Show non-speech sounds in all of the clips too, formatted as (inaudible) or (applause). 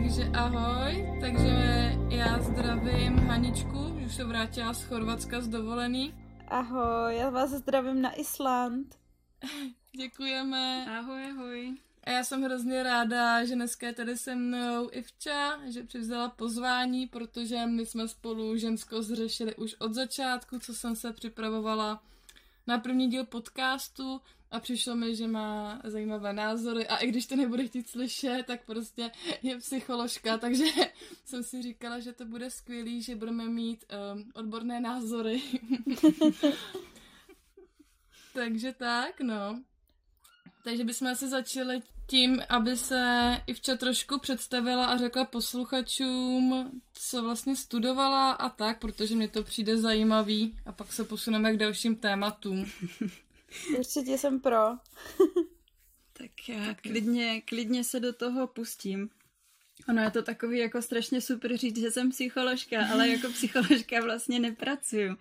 Takže ahoj, takže já zdravím Haničku, už se vrátila z Chorvatska z dovolený. Ahoj, já vás zdravím na Island. (laughs) Děkujeme. Ahoj, ahoj. A já jsem hrozně ráda, že dneska je tady se mnou Ivča, že přivzala pozvání, protože my jsme spolu žensko zřešili už od začátku, co jsem se připravovala na první díl podcastu a přišlo mi, že má zajímavé názory a i když to nebude chtít slyšet, tak prostě je psycholožka, takže (laughs) jsem si říkala, že to bude skvělý, že budeme mít um, odborné názory. (laughs) takže tak, no. Takže bychom asi začali tím, aby se Ivča trošku představila a řekla posluchačům, co vlastně studovala a tak, protože mě to přijde zajímavý a pak se posuneme k dalším tématům. Určitě jsem pro. (laughs) tak já klidně, klidně se do toho pustím. Ono je to takový jako strašně super říct, že jsem psycholožka, ale jako (laughs) psycholožka vlastně nepracuju.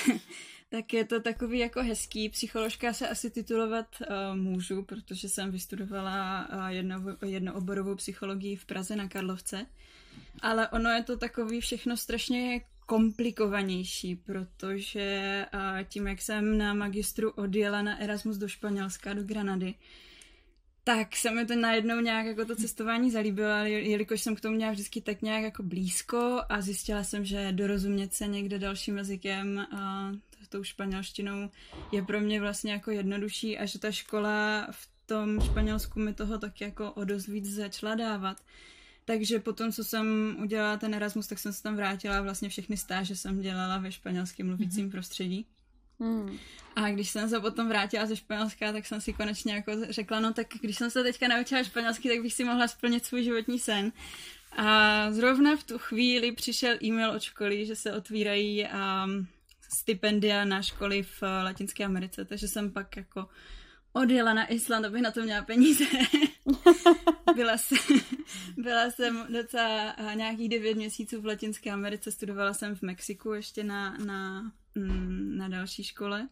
(laughs) tak je to takový jako hezký. Psycholožka se asi titulovat uh, můžu, protože jsem vystudovala uh, jedno, jednooborovou psychologii v Praze na Karlovce. Ale ono je to takový všechno strašně komplikovanější, protože tím, jak jsem na magistru odjela na Erasmus do Španělska, do Granady, tak se mi to najednou nějak jako to cestování zalíbilo, jelikož jsem k tomu měla vždycky tak nějak jako blízko a zjistila jsem, že dorozumět se někde dalším jazykem a tou španělštinou je pro mě vlastně jako jednodušší a že ta škola v tom Španělsku mi toho tak jako o dost víc začala dávat. Takže potom, co jsem udělala ten Erasmus, tak jsem se tam vrátila a vlastně všechny stáže jsem dělala ve španělském mluvícím mm-hmm. prostředí. Hmm. A když jsem se potom vrátila ze Španělska, tak jsem si konečně jako řekla, no tak když jsem se teďka naučila španělsky, tak bych si mohla splnit svůj životní sen. A zrovna v tu chvíli přišel e-mail od školy, že se otvírají um, stipendia na školy v Latinské Americe, takže jsem pak jako odjela na Island, abych na to měla peníze. (laughs) (laughs) byla, jsem, byla jsem docela nějakých devět měsíců v Latinské Americe, studovala jsem v Mexiku ještě na, na, mm, na další škole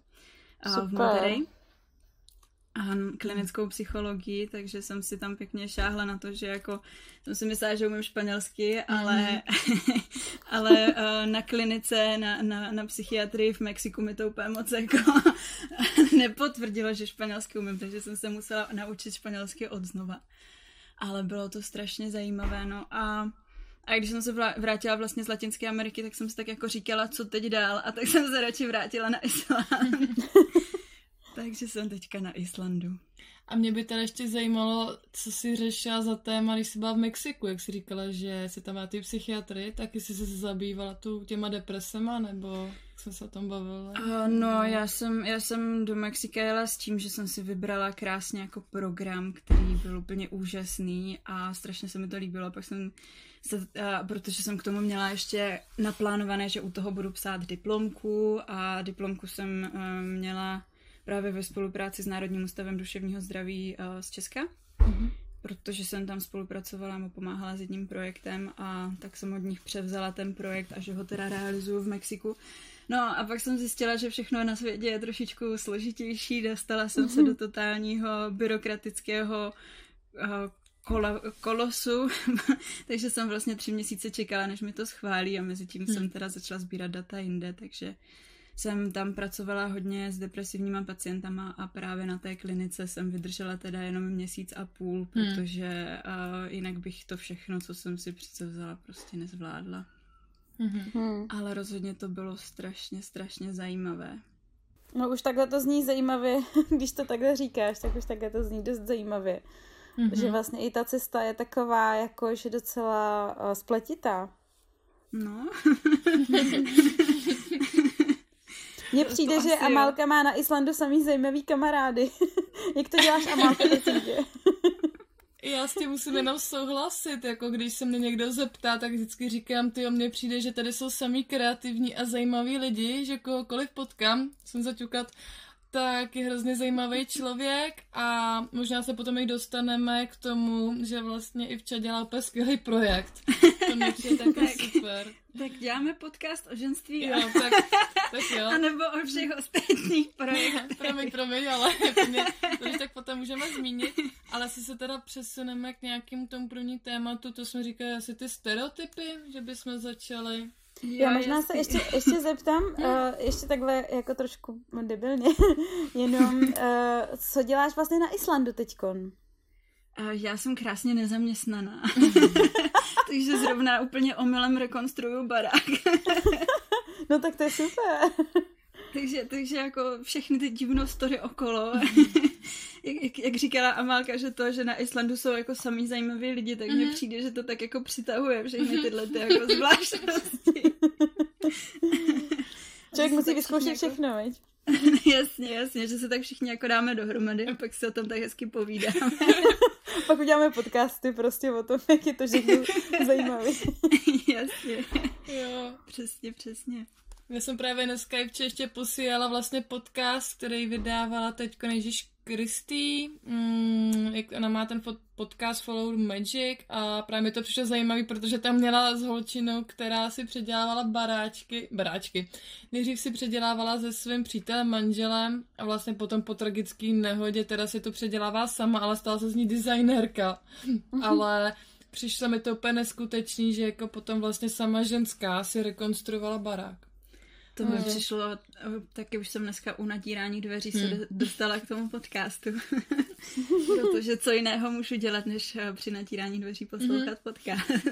Super. v Monterey a klinickou psychologii, takže jsem si tam pěkně šáhla na to, že jako jsem si myslela, že umím španělsky, ale, mm-hmm. (laughs) ale uh, na klinice, na, na, na psychiatrii v Mexiku mi to úplně moc jako (laughs) nepotvrdilo, že španělsky umím, takže jsem se musela naučit španělsky od znova. Ale bylo to strašně zajímavé, no a a když jsem se vrátila vlastně z Latinské Ameriky, tak jsem si tak jako říkala, co teď dál, a tak jsem se radši vrátila na Island. (laughs) Takže jsem teďka na Islandu. A mě by teda ještě zajímalo, co jsi řešila za téma, když jsi byla v Mexiku, jak jsi říkala, že jsi tam má ty psychiatry, tak jsi se zabývala tu těma depresema, nebo jak jsme se o tom bavili? Uh, no, já jsem, já jsem do Mexika jela s tím, že jsem si vybrala krásně jako program, který byl úplně úžasný a strašně se mi to líbilo. Pak jsem se, uh, protože jsem k tomu měla ještě naplánované, že u toho budu psát diplomku a diplomku jsem uh, měla právě ve spolupráci s Národním ústavem duševního zdraví uh, z Česka. Mm-hmm. Protože jsem tam spolupracovala a pomáhala s jedním projektem a tak jsem od nich převzala ten projekt a že ho teda realizuju v Mexiku. No a pak jsem zjistila, že všechno na světě je trošičku složitější. Dostala jsem mm-hmm. se do totálního byrokratického uh, kola, kolosu, (laughs) takže jsem vlastně tři měsíce čekala, než mi to schválí a mezi tím hmm. jsem teda začala sbírat data jinde, takže jsem tam pracovala hodně s depresivníma pacientama a právě na té klinice jsem vydržela teda jenom měsíc a půl, hmm. protože uh, jinak bych to všechno, co jsem si vzala, prostě nezvládla. Hmm. Ale rozhodně to bylo strašně, strašně zajímavé. No už takhle to zní zajímavě, (laughs) když to takhle říkáš, tak už takhle to zní dost zajímavě. Mm-hmm. Že vlastně i ta cesta je taková, jako že docela uh, spletitá. No. (laughs) (laughs) Mně přijde, že Amálka má na Islandu samý zajímavý kamarády. (laughs) Jak to děláš, Amálka? Já s tím musím jenom souhlasit, jako když se mě někdo zeptá, tak vždycky říkám, ty o mně přijde, že tady jsou samý kreativní a zajímaví lidi, že kohokoliv potkám, jsem zaťukat, tak je hrozně zajímavý člověk a možná se potom i dostaneme k tomu, že vlastně Ivča dělá úplně skvělý projekt. To mě taky (laughs) super. Tak děláme podcast o ženství. Jo, tak, tak jo. (laughs) A nebo o všech ostatních (laughs) projektech. promiň, promiň, ale mě, to když tak potom můžeme zmínit. Ale si se teda přesuneme k nějakému tomu první tématu, to jsme říkali asi ty stereotypy, že bychom začali. Jo, Já možná jasný. se ještě, ještě zeptám, uh, (laughs) ještě takhle jako trošku debilně, (laughs) jenom uh, co děláš vlastně na Islandu teďkon? Já jsem krásně nezaměstnaná. (laughs) Takže zrovna úplně omylem rekonstruju barák. no tak to je super. takže, takže jako všechny ty divnostory okolo. Jak, jak, říkala Amálka, že to, že na Islandu jsou jako samý zajímaví lidi, tak mně mm-hmm. přijde, že to tak jako přitahuje všechny tyhle ty jako (laughs) zvláštnosti. (laughs) Člověk musí vyzkoušet jako... všechno, veď? (laughs) jasně, jasně, že se tak všichni jako dáme dohromady a pak se o tom tak hezky povídáme. pak uděláme podcasty prostě o tom, jak je to všechno zajímavé. jasně. Jo. Přesně, přesně. Já jsem právě na Skype ještě posílala vlastně podcast, který vydávala teď Ježíš Kristý, mm, jak ona má ten podcast Follow Magic a právě mi to přišlo zajímavý, protože tam měla s holčinou, která si předělávala baráčky, baráčky. Nejdřív si předělávala se svým přítelem, manželem a vlastně potom po tragické nehodě teda si to předělává sama, ale stala se z ní designérka. Mhm. ale přišlo mi to úplně neskutečný, že jako potom vlastně sama ženská si rekonstruovala barák. To mi hmm. přišlo, taky už jsem dneska u natírání dveří hmm. se dostala k tomu podcastu. (laughs) Protože co jiného můžu dělat, než eh, při natírání dveří poslouchat hmm. podcast. (laughs)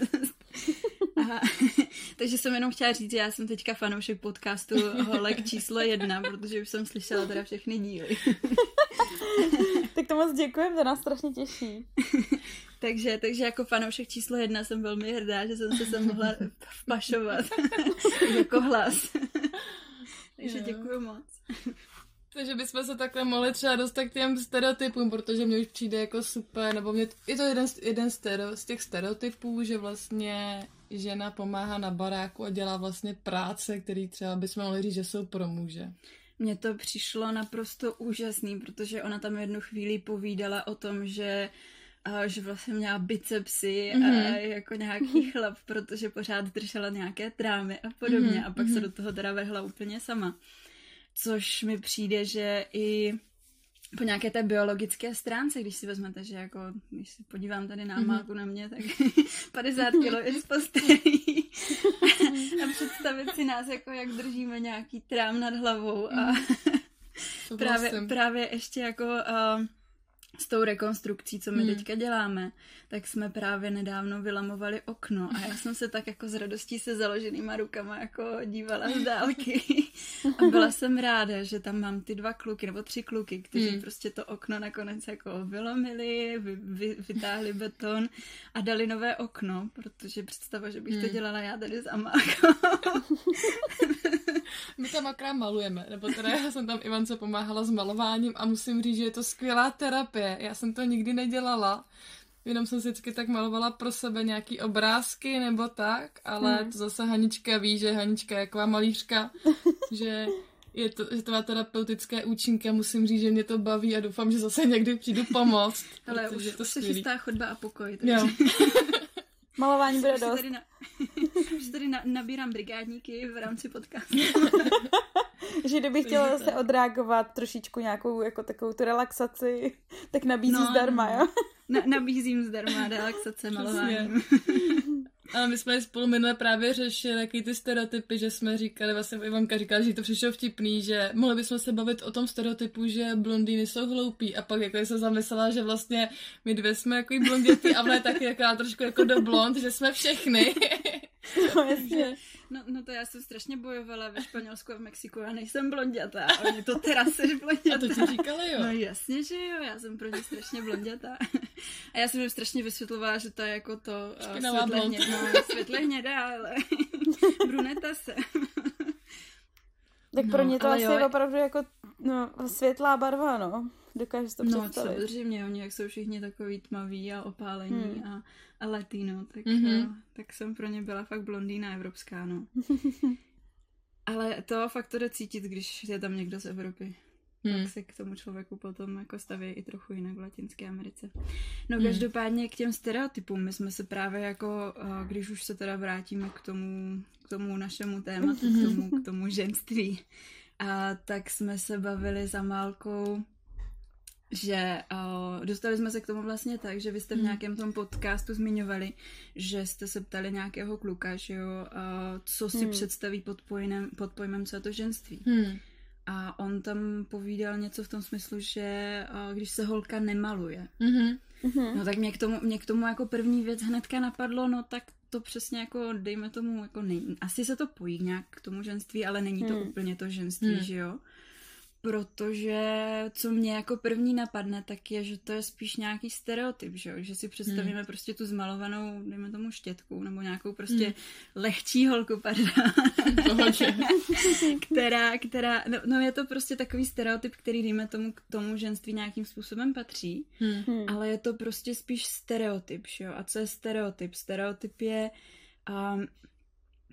Aha. (laughs) Takže jsem jenom chtěla říct, že já jsem teďka fanoušek podcastu Holek číslo jedna, protože už jsem slyšela teda všechny díly. tak to moc děkujem, to nás strašně těší. takže, takže jako fanoušek číslo jedna jsem velmi hrdá, že jsem se sem mohla vpašovat jako hlas. Takže děkuji moc. (laughs) Takže bychom se takhle mohli třeba dostat k těm stereotypům, protože mě už přijde jako super, nebo mě, je to jeden, jeden stereo, z těch stereotypů, že vlastně žena pomáhá na baráku a dělá vlastně práce, které třeba bychom mohli říct, že jsou pro muže. Mně to přišlo naprosto úžasný, protože ona tam jednu chvíli povídala o tom, že a že vlastně měla bicepsy mm-hmm. a mhm. jako nějaký (laughs) chlap, protože pořád držela nějaké trámy a podobně mm-hmm. a pak mm-hmm. se mhm. do toho teda vehla úplně sama. Což mi přijde, že i po nějaké té biologické stránce, když si vezmete, že jako, když se podívám tady na Amálku mm-hmm. na mě, tak (laughs) 50 kilo je z postelí. (laughs) a představit si nás, jako jak držíme nějaký trám nad hlavou a právě, právě ještě jako uh, s tou rekonstrukcí, co my hmm. teďka děláme, tak jsme právě nedávno vylamovali okno a já jsem se tak jako s radostí se založenýma rukama jako dívala z dálky (laughs) a byla jsem ráda, že tam mám ty dva kluky nebo tři kluky, kteří hmm. prostě to okno nakonec jako vylomili, vy, vy, vytáhli beton a dali nové okno, protože představa, že bych hmm. to dělala já tady s (laughs) Amákou. (laughs) My tam akorát malujeme, nebo teda já jsem tam Ivance pomáhala s malováním a musím říct, že je to skvělá terapie. Já jsem to nikdy nedělala, jenom jsem si vždycky tak malovala pro sebe nějaký obrázky nebo tak, ale hmm. to zase Hanička ví, že Hanička je taková malířka, (laughs) že je to, že to má terapeutické účinky a musím říct, že mě to baví a doufám, že zase někdy přijdu pomoct. Ale už, to už se chystá chodba a pokoj. Takže... Jo. (laughs) Malování bude dost. Tady na, (laughs) už tady na, nabírám brigádníky v rámci podcastu. (laughs) že kdybych chtěla se odreagovat trošičku nějakou jako takovou tu relaxaci, tak nabízí no, zdarma, jo? Na, nabízím zdarma relaxace malováním. (laughs) Ale my jsme spolu minule právě řešili jaký ty stereotypy, že jsme říkali, vlastně Ivanka říkala, že to přišlo vtipný, že mohli bychom se bavit o tom stereotypu, že blondýny jsou hloupí a pak jako se zamyslela, že vlastně my dvě jsme jako blonděty a ona je taky jako trošku jako do blond, že jsme všechny. (laughs) No, jasně. (laughs) No, no to já jsem strašně bojovala ve Španělsku a v Mexiku, já nejsem blondětá. A oni to teda seš (laughs) blondětá. A to ti říkali, jo? No jasně, že jo, já jsem pro ně strašně blondětá. A já jsem jim strašně vysvětlovala, že to je jako to uh, světle, hně, no, světle hnědá, ale (laughs) bruneta se. Tak pro no, ně to asi jo. je opravdu jako no, světlá barva, no. Dokážeš to no, představit. No, samozřejmě, oni jak jsou všichni takový tmaví a opálení hmm. a latino, tak, mm-hmm. no, tak jsem pro ně byla fakt blondýna evropská, no. (laughs) Ale to fakt to jde cítit, když je tam někdo z Evropy. hmm. tak se k tomu člověku potom jako staví i trochu jinak v Latinské Americe. No hmm. každopádně k těm stereotypům, my jsme se právě jako, když už se teda vrátíme k tomu, k tomu našemu tématu, k tomu, k tomu ženství, a tak jsme se bavili za Málkou že uh, dostali jsme se k tomu vlastně tak, že vy jste v hmm. nějakém tom podcastu zmiňovali, že jste se ptali nějakého kluka, že jo, uh, co si hmm. představí pod, pojmem, pod pojmem co je to ženství. Hmm. A on tam povídal něco v tom smyslu, že uh, když se holka nemaluje, mm-hmm. no tak mě k, tomu, mě k tomu jako první věc hnedka napadlo, no tak to přesně jako, dejme tomu, jako nej, asi se to pojí nějak k tomu ženství, ale není to hmm. úplně to ženství, hmm. že jo. Protože co mě jako první napadne, tak je, že to je spíš nějaký stereotyp, že, že si představíme hmm. prostě tu zmalovanou, dejme tomu štětku, nebo nějakou prostě hmm. lehčí holku, pardon, (laughs) (laughs) která, která, no, no, je to prostě takový stereotyp, který dejme tomu k tomu ženství nějakým způsobem patří, hmm. ale je to prostě spíš stereotyp, že jo. A co je stereotyp? Stereotyp je um,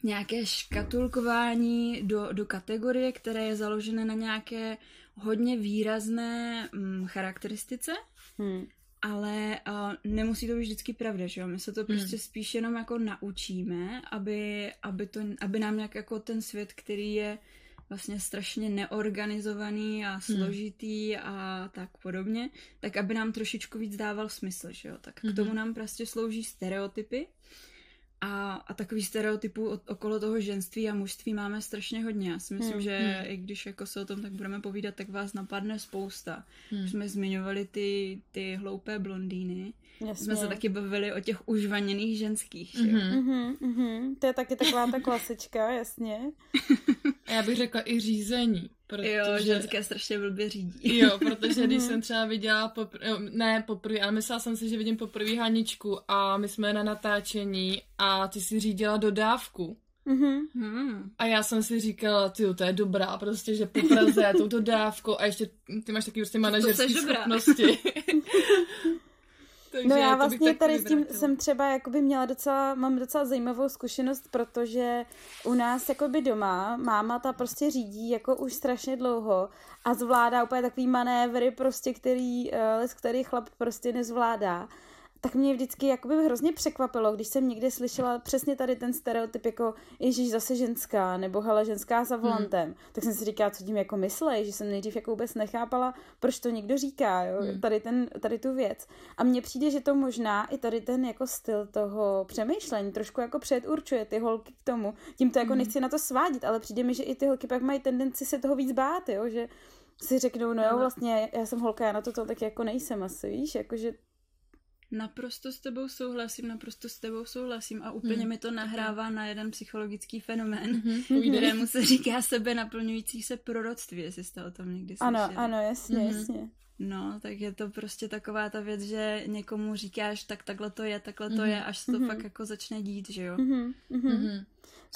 nějaké škatulkování do, do kategorie, které je založené na nějaké hodně výrazné mm, charakteristice, hmm. ale uh, nemusí to být vždycky pravda, že jo? My se to hmm. prostě spíš jenom jako naučíme, aby, aby, to, aby nám nějak jako ten svět, který je vlastně strašně neorganizovaný a hmm. složitý hmm. a tak podobně, tak aby nám trošičku víc dával smysl, že jo? Tak k hmm. tomu nám prostě slouží stereotypy, a, a takový stereotypů okolo toho ženství a mužství máme strašně hodně. Já si myslím, hmm. že hmm. i když jako se o tom tak budeme povídat, tak vás napadne spousta. Hmm. Jsme zmiňovali ty, ty hloupé blondýny. Jasně. Jsme se taky bavili o těch užvaněných ženských. Mm-hmm. Mm-hmm, mm-hmm. To je taky taková ta klasička, jasně. (laughs) A já bych řekla i řízení. Protože... Jo, ženské strašně blbě řídí. Jo, protože když (laughs) jsem třeba viděla, popr- ne poprvé, ale myslela jsem si, že vidím poprvé Haničku a my jsme na natáčení a ty si řídila dodávku. Mm-hmm. A já jsem si říkala, ty to je dobrá, prostě, že po Praze tou dodávkou a ještě ty máš taky prostě manažerské schopnosti. (laughs) Takže no já vlastně tady s tím jsem třeba jakoby měla docela, mám docela zajímavou zkušenost, protože u nás jakoby doma máma ta prostě řídí jako už strašně dlouho a zvládá úplně takový manévry prostě, který, les, který chlap prostě nezvládá tak mě vždycky jakoby hrozně překvapilo, když jsem někdy slyšela přesně tady ten stereotyp jako Ježíš zase ženská, nebo hele ženská za volantem, hmm. tak jsem si říkala, co tím jako myslej, že jsem nejdřív jako vůbec nechápala, proč to někdo říká, jo, hmm. tady, ten, tady tu věc. A mně přijde, že to možná i tady ten jako styl toho přemýšlení trošku jako předurčuje ty holky k tomu. Tím to jako hmm. nechci na to svádit, ale přijde mi, že i ty holky pak mají tendenci se toho víc bát, jo, že si řeknou, no jo, vlastně já jsem holka, já na to, to tak jako nejsem asi, víš, jakože Naprosto s tebou souhlasím, naprosto s tebou souhlasím a úplně hmm. mi to nahrává na jeden psychologický fenomén, (laughs) hmm. kterému se říká sebe naplňující se proroctví, jestli jste o tom někdy slyšeli. Ano, ano, jasně, hmm. jasně. No, tak je to prostě taková ta věc, že někomu říkáš, tak takhle to je, takhle to mm-hmm. je, až se to mm-hmm. fakt jako začne dít, že jo. Mm-hmm. Mm-hmm.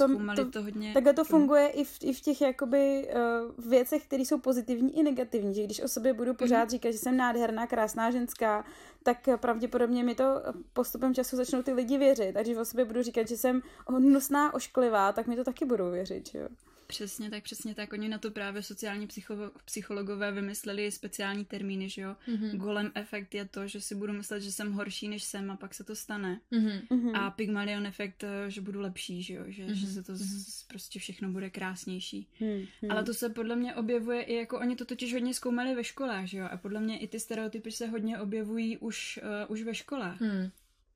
To, to, to hodně. Takhle to funguje i v, i v těch jakoby uh, věcech, které jsou pozitivní i negativní, že když o sobě budu pořád mm-hmm. říkat, že jsem nádherná, krásná ženská, tak pravděpodobně mi to postupem času začnou ty lidi věřit. A když o sobě budu říkat, že jsem hnusná, ošklivá, tak mi to taky budou věřit, jo. Přesně tak, přesně tak. Oni na to právě sociální psycho- psychologové vymysleli speciální termíny, že jo. Mm-hmm. Golem efekt je to, že si budu myslet, že jsem horší, než jsem a pak se to stane. Mm-hmm. A Pygmalion efekt, eh, že budu lepší, že jo. Že, mm-hmm. že se to z, mm-hmm. prostě všechno bude krásnější. Mm-hmm. Ale to se podle mě objevuje i jako, oni to totiž hodně zkoumali ve školách, že jo. A podle mě i ty stereotypy se hodně objevují už, uh, už ve školách. Mm.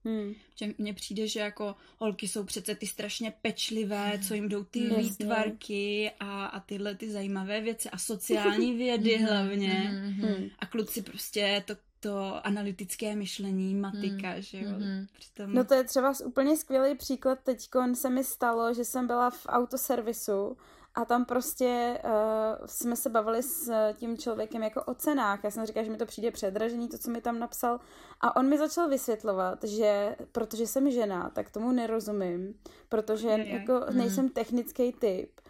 Hmm. Mně přijde, že jako holky jsou přece ty strašně pečlivé, hmm. co jim jdou ty hmm. výtvarky a, a tyhle ty zajímavé věci a sociální vědy hmm. hlavně. Hmm. A kluci prostě to to analytické myšlení, matika, hmm. že jo. Hmm. Přitom... No to je třeba úplně skvělý příklad. Teď se mi stalo, že jsem byla v autoservisu a tam prostě uh, jsme se bavili s tím člověkem jako o cenách. Já jsem říkala, že mi to přijde předražený, to, co mi tam napsal. A on mi začal vysvětlovat, že protože jsem žena, tak tomu nerozumím, protože je, je. jako hmm. nejsem technický typ.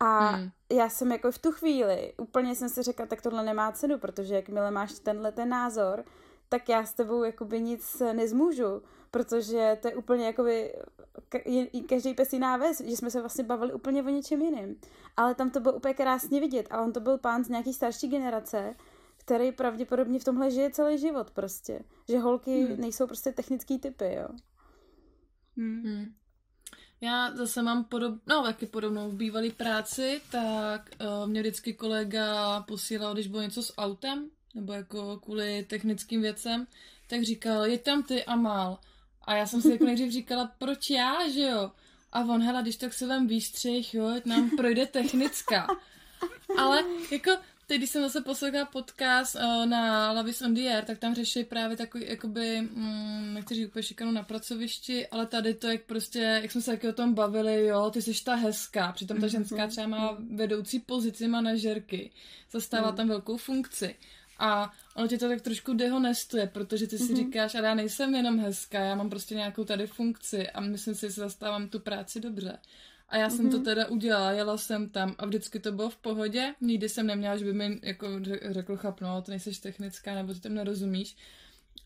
A hmm. já jsem jako v tu chvíli, úplně jsem si řekla, tak tohle nemá cenu, protože jakmile máš tenhle ten názor, tak já s tebou jakoby nic nezmůžu, protože to je úplně jakoby každý pes jiná věc, že jsme se vlastně bavili úplně o něčem jiném. Ale tam to bylo úplně krásně vidět a on to byl pán z nějaký starší generace, který pravděpodobně v tomhle žije celý život prostě. Že holky hmm. nejsou prostě technický typy, jo. Hmm. hmm. Já zase mám podob, no, taky podobnou v bývalé práci, tak uh, mě vždycky kolega posílal, když bylo něco s autem, nebo jako kvůli technickým věcem, tak říkal, je tam ty a mál. A já jsem si jako nejdřív říkala, proč já, že jo? A on, hele, když tak se vám výstřih, jo, nám projde technická. Ale jako teď, když jsem zase poslouchala podcast uh, na Lavis on the Air, tak tam řeší právě takový, jakoby, mm, nechci říct úplně šikanu na pracovišti, ale tady to, jak prostě, jak jsme se taky o tom bavili, jo, ty jsi ta hezká, přitom ta ženská třeba má vedoucí pozici manažerky, zastává mm. tam velkou funkci. A ono tě to tak trošku dehonestuje, protože ty si mm-hmm. říkáš, ale já nejsem jenom hezká, já mám prostě nějakou tady funkci a myslím si, že zastávám tu práci dobře. A já jsem mm-hmm. to mhm. teda udělala, jela jsem tam a vždycky to bylo v pohodě. Nikdy jsem neměla, že by mi jako řekl chapno, ty nejseš technická nebo ty tam nerozumíš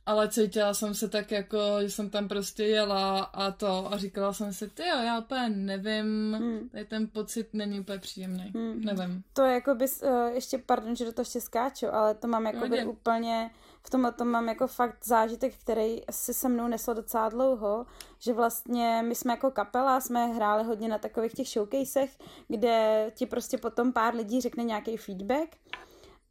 ale cítila jsem se tak jako, že jsem tam prostě jela a to a říkala jsem si, ty jo, já úplně nevím, hmm. tady ten pocit není úplně příjemný, hmm. nevím. To je jako bys, uh, ještě, pardon, že do toho ještě skáču, ale to mám jako by úplně, v tomhle tom mám jako fakt zážitek, který si se mnou nesl docela dlouho, že vlastně my jsme jako kapela, jsme hráli hodně na takových těch showcasech, kde ti prostě potom pár lidí řekne nějaký feedback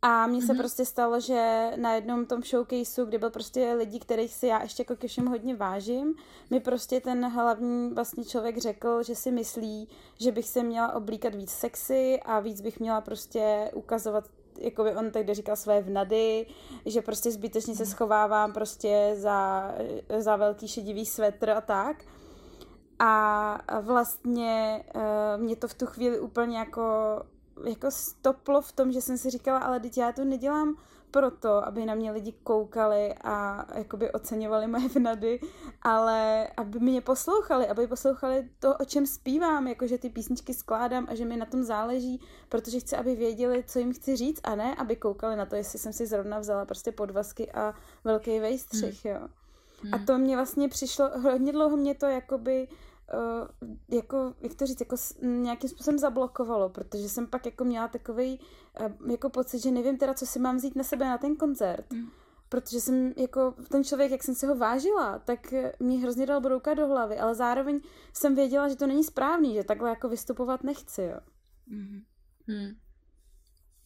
a mně se mm-hmm. prostě stalo, že na jednom tom showcaseu, kde byl prostě lidi, kterých si já ještě jako ke všem hodně vážím, mi prostě ten hlavní vlastně člověk řekl, že si myslí, že bych se měla oblíkat víc sexy a víc bych měla prostě ukazovat jako by on tehdy říkal své vnady, že prostě zbytečně se mhm. schovávám prostě za, za velký šedivý svetr a tak. A vlastně uh, mě to v tu chvíli úplně jako jako stoplo v tom, že jsem si říkala, ale teď já to nedělám proto, aby na mě lidi koukali a jakoby oceňovali moje vnady, ale aby mě poslouchali, aby poslouchali to, o čem zpívám, jakože ty písničky skládám a že mi na tom záleží, protože chci, aby věděli, co jim chci říct a ne, aby koukali na to, jestli jsem si zrovna vzala prostě podvazky a velký vejstřih, hmm. jo. Hmm. A to mě vlastně přišlo, hodně dlouho mě to jakoby uh, jako, jak to říct, jako nějakým způsobem zablokovalo, protože jsem pak jako měla takový uh, jako pocit, že nevím teda, co si mám vzít na sebe na ten koncert. Mm. Protože jsem jako ten člověk, jak jsem si ho vážila, tak mě hrozně dal brouka do hlavy, ale zároveň jsem věděla, že to není správný, že takhle jako vystupovat nechci, jo. Mm. Mm.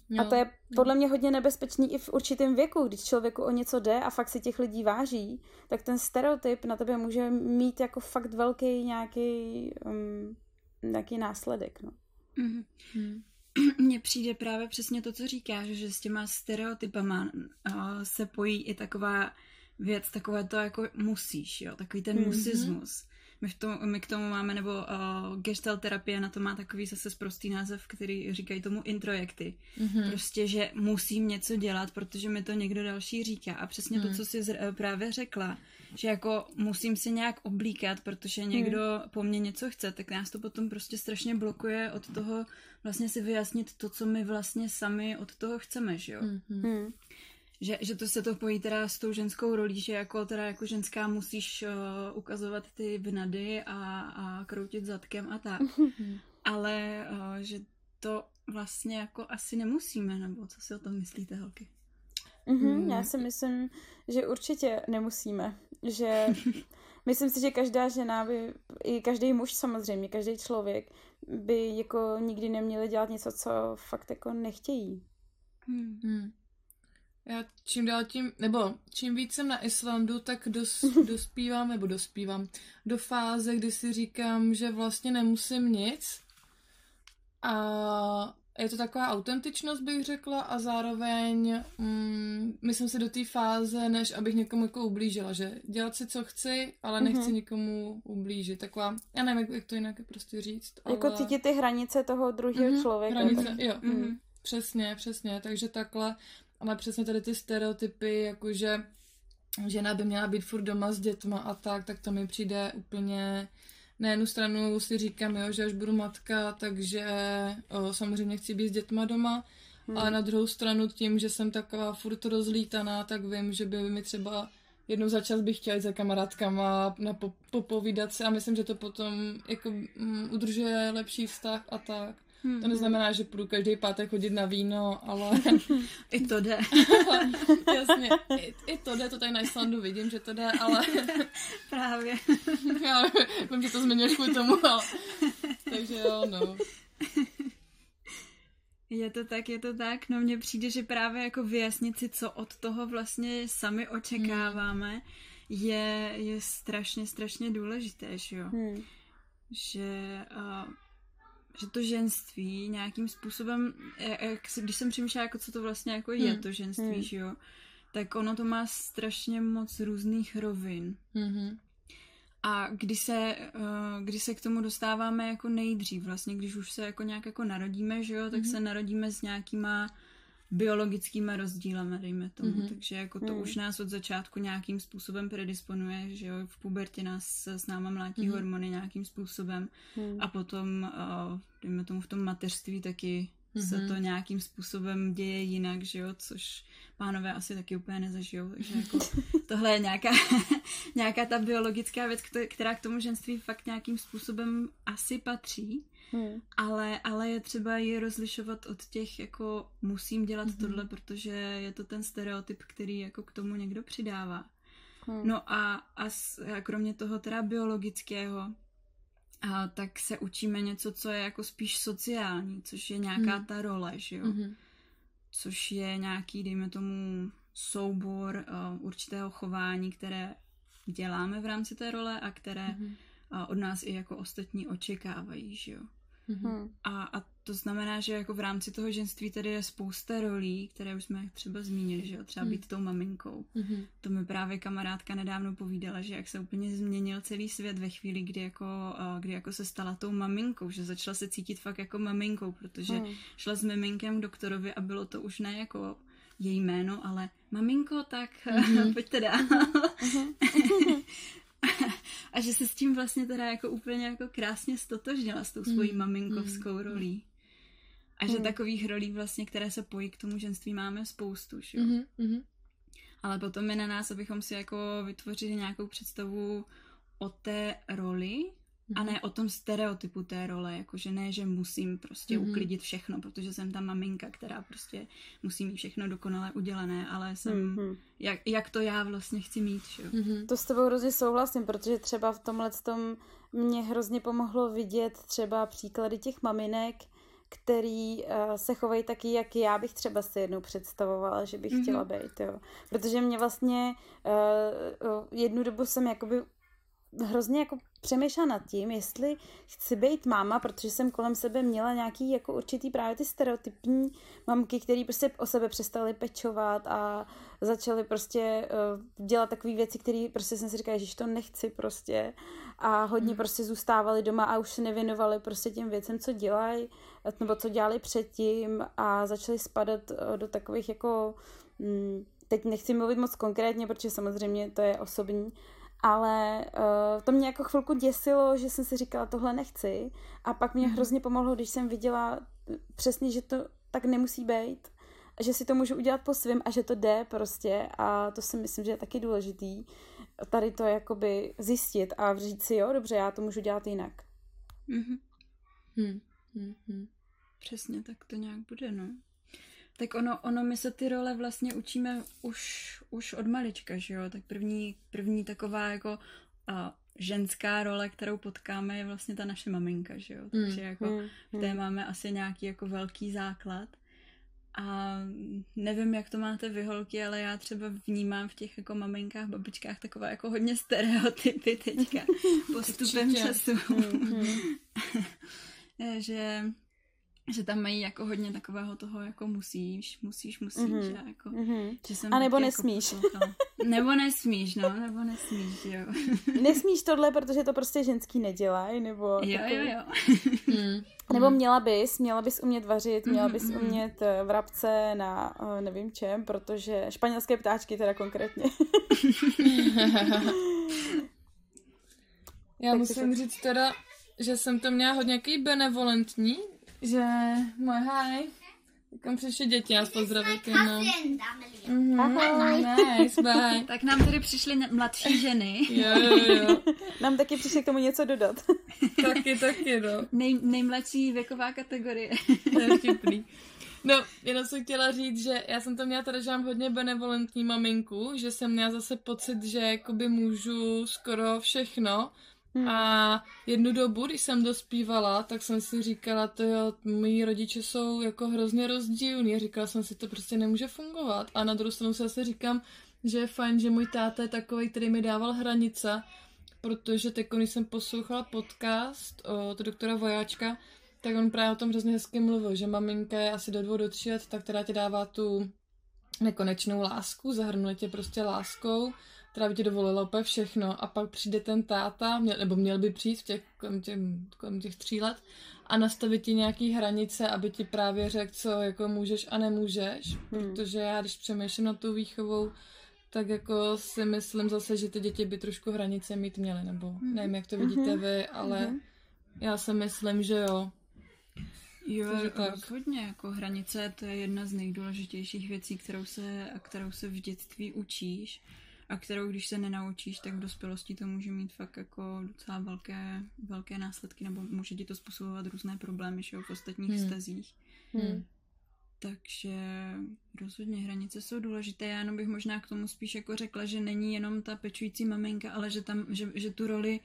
Jo. A to je podle mě hodně nebezpečný i v určitém věku, když člověku o něco jde a fakt si těch lidí váží, tak ten stereotyp na tebe může mít jako fakt velký nějaký, um, nějaký následek. No. Mm-hmm. Hmm. (clears throat) Mně přijde právě přesně to, co říkáš, že s těma stereotypama uh, se pojí i taková věc, takové to jako musíš, jo, takový ten mm-hmm. musismus. My, v tom, my k tomu máme, nebo uh, gestalt terapie na to má takový zase prostý název, který říkají tomu introjekty. Mm-hmm. Prostě, že musím něco dělat, protože mi to někdo další říká. A přesně mm. to, co jsi z, uh, právě řekla, že jako musím se nějak oblíkat, protože někdo mm. po mně něco chce, tak nás to potom prostě strašně blokuje od toho vlastně si vyjasnit to, co my vlastně sami od toho chceme, že jo. Mm-hmm že, že to se to pojí teda s tou ženskou rolí, že jako teda jako ženská musíš uh, ukazovat ty vnady a, a kroutit zadkem a tak. (laughs) Ale uh, že to vlastně jako asi nemusíme, nebo co si o tom myslíte, holky? Mm-hmm, mm. Já si myslím, že určitě nemusíme. Že (laughs) myslím si, že každá žena by, i každý muž samozřejmě, každý člověk by jako nikdy neměli dělat něco, co fakt jako nechtějí. Mm. Já čím dál tím, nebo čím víc jsem na Islandu, tak dos, (laughs) dospívám, nebo dospívám do fáze, kdy si říkám, že vlastně nemusím nic. A je to taková autentičnost, bych řekla, a zároveň mm, myslím si do té fáze, než abych někomu jako ublížila, že dělat si, co chci, ale nechci mm-hmm. nikomu ublížit. Taková, já nevím, jak, jak to jinak prostě říct. Jako ale... cítit ty hranice toho druhého mm-hmm, člověka. Hranice, jo. Mm-hmm. Přesně, přesně, takže takhle. Ale přesně tady ty stereotypy, jakože žena by měla být furt doma s dětma a tak, tak to mi přijde úplně... Na jednu stranu si říkám, jo, že až budu matka, takže o, samozřejmě chci být s dětma doma, hmm. ale na druhou stranu tím, že jsem taková furt rozlítaná, tak vím, že by mi třeba jednou za čas bych chtěla jít za kamarádkama na po, popovídat si a myslím, že to potom jako um, udržuje lepší vztah a tak. Hmm. To neznamená, že půjdu každý pátek chodit na víno, ale... (laughs) I to jde. (laughs) Jasně, i, i to jde, to tady na Islandu vidím, že to jde, ale... (laughs) Právě. Já vím, že to zmiňuješ kvůli tomu, ale... Takže jo, no. Je to tak, je to tak. No mně přijde, že právě jako vyjasnit si, co od toho vlastně sami očekáváme, hmm. je, je strašně, strašně důležité, že jo? Hmm. Že... Uh, že to ženství nějakým způsobem, jak, když jsem přemýšlela, jako co to vlastně jako je hmm. to ženství, hmm. že jo, tak ono to má strašně moc různých rovin. Hmm. A když se, uh, když se k tomu dostáváme jako nejdřív, vlastně když už se jako nějak jako narodíme, že jo, tak mm-hmm. se narodíme s nějakýma biologickýma rozdílama, dejme tomu. Mm-hmm. Takže jako to mm. už nás od začátku nějakým způsobem predisponuje, že jo, v pubertě nás s náma mlátí mm-hmm. hormony nějakým způsobem mm. a potom, uh, dejme tomu v tom mateřství taky mm-hmm. se to nějakým způsobem děje jinak, že jo, což pánové asi taky úplně nezažijou, takže jako (laughs) tohle je nějaká, (laughs) nějaká ta biologická věc, která k tomu ženství fakt nějakým způsobem asi patří, hmm. ale, ale je třeba ji rozlišovat od těch, jako musím dělat hmm. tohle, protože je to ten stereotyp, který jako k tomu někdo přidává. Hmm. No a, a, s, a kromě toho teda biologického, a tak se učíme něco, co je jako spíš sociální, což je nějaká hmm. ta role, že jo. Hmm. Což je nějaký, dejme tomu, soubor uh, určitého chování, které děláme v rámci té role a které hmm. uh, od nás i jako ostatní očekávají, že jo. Mm-hmm. A, a to znamená, že jako v rámci toho ženství tady je spousta rolí, které už jsme třeba zmínili, že jo, třeba mm. být tou maminkou. Mm-hmm. To mi právě kamarádka nedávno povídala, že jak se úplně změnil celý svět ve chvíli, kdy jako, kdy jako se stala tou maminkou, že začala se cítit fakt jako maminkou, protože mm. šla s miminkem k doktorovi a bylo to už ne jako její jméno, ale maminko, tak mm-hmm. (laughs) pojďte dál. Mm-hmm. (laughs) a že se s tím vlastně teda jako úplně jako krásně stotožnila s tou svojí mm. maminkovskou mm. rolí. A že mm. takových rolí vlastně, které se pojí k tomu ženství, máme spoustu, že jo? Mm-hmm. Ale potom je na nás, abychom si jako vytvořili nějakou představu o té roli, a ne mhm. o tom stereotypu té role, jakože ne, že musím prostě mm-hmm. uklidit všechno, protože jsem ta maminka, která prostě musí mít všechno dokonale udělané, ale jsem, mm-hmm. jak, jak to já vlastně chci mít, že? Mm-hmm. To s tebou hrozně souhlasím, protože třeba v tomhle tom mě hrozně pomohlo vidět třeba příklady těch maminek, který uh, se chovají taky, jak já bych třeba si jednou představovala, že bych mm-hmm. chtěla být, jo. Protože mě vlastně uh, jednu dobu jsem jakoby hrozně jako přemýšlela nad tím, jestli chci být máma, protože jsem kolem sebe měla nějaký jako určitý právě ty stereotypní mamky, které prostě o sebe přestaly pečovat a začaly prostě uh, dělat takové věci, které prostě jsem si říkala, že to nechci prostě a hodně mm. prostě zůstávali doma a už se nevěnovali prostě těm věcem, co dělají, nebo co dělali předtím a začali spadat uh, do takových jako, mm, teď nechci mluvit moc konkrétně, protože samozřejmě to je osobní, ale uh, to mě jako chvilku děsilo, že jsem si říkala, tohle nechci. A pak mě mm-hmm. hrozně pomohlo, když jsem viděla přesně, že to tak nemusí být. Že si to můžu udělat po svém a že to jde prostě. A to si myslím, že je taky důležitý. Tady to jakoby zjistit a říct si, jo, dobře, já to můžu dělat jinak. Mm-hmm. Hmm. Mm-hmm. Přesně tak to nějak bude, no. Tak ono, ono my se ty role vlastně učíme už, už od malička, že jo? Tak první, první taková jako a, ženská role, kterou potkáme, je vlastně ta naše maminka, že jo? Takže mm, jako mm, v té mm. máme asi nějaký jako velký základ. A nevím, jak to máte vy holky, ale já třeba vnímám v těch jako maminkách, babičkách takové jako hodně stereotypy teďka (laughs) postupem času. (laughs) Mm, mm. že že tam mají jako hodně takového toho, jako musíš, musíš, musíš. Mm-hmm. A, jako, mm-hmm. že jsem a nebo jako nesmíš. Jako nebo nesmíš, no, nebo nesmíš, jo. (laughs) nesmíš tohle, protože to prostě ženský nedělají, nebo... Jo, takový... jo, jo. (laughs) mm. Nebo měla bys, měla bys umět vařit, měla bys mm-hmm. umět eh, vrabce na eh, nevím čem, protože španělské ptáčky teda konkrétně. (laughs) Já tak musím říct teda, že jsem to měla hodně jaký benevolentní, že moje háj Kam přišli děti, já pozdravit jenom. Mm-hmm. Ahoj. Nice, bye. (laughs) Tak nám tady přišly mladší ženy. (laughs) jo, jo, jo. (laughs) Nám taky přišli k tomu něco dodat. taky, taky, no. Nej, nejmladší věková kategorie. to je vtipný. No, jenom jsem chtěla říct, že já jsem to měla teda, že mám hodně benevolentní maminku, že jsem měla zase pocit, že jakoby můžu skoro všechno, Hmm. A jednu dobu, když jsem dospívala, tak jsem si říkala, to jo, moji rodiče jsou jako hrozně rozdílní. Říkala jsem si, to prostě nemůže fungovat. A na druhou stranu se zase říkám, že je fajn, že můj táta je takový, který mi dával hranice, protože teď, když jsem poslouchala podcast od doktora Vojáčka, tak on právě o tom hrozně hezky mluvil, že maminka je asi do dvou, do tří let, tak která ti dává tu nekonečnou lásku, zahrnuje tě prostě láskou která by ti dovolila úplně všechno a pak přijde ten táta, měl, nebo měl by přijít v těch, kolem, těch, kolem těch tří let a nastavit ti nějaký hranice, aby ti právě řekl, co jako můžeš a nemůžeš, hmm. protože já, když přemýšlím na tou výchovou, tak jako si myslím zase, že ty děti by trošku hranice mít měly, nebo hmm. nevím, jak to vidíte hmm. vy, ale hmm. já si myslím, že jo. Jo, tak. rozhodně, jako hranice to je jedna z nejdůležitějších věcí, kterou se, kterou se v dětství učíš a kterou když se nenaučíš, tak v dospělosti to může mít fakt jako docela velké, velké následky, nebo může ti to způsobovat různé problémy že jo, v ostatních hmm. stazích. Hmm. Takže rozhodně hranice jsou důležité. Já jenom bych možná k tomu spíš jako řekla, že není jenom ta pečující maminka, ale že tam, že, že tu roli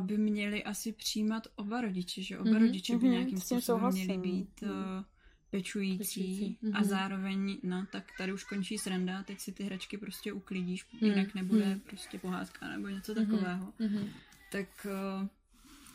by měli asi přijímat oba rodiče, že oba mm-hmm, rodiče by mm-hmm, nějakým způsobem měli být mm pečující, pečující. a mhm. zároveň, no tak tady už končí sranda, teď si ty hračky prostě uklidíš, mm. jinak nebude mm. prostě pohádka nebo něco mm-hmm. takového. Mm-hmm. Tak uh,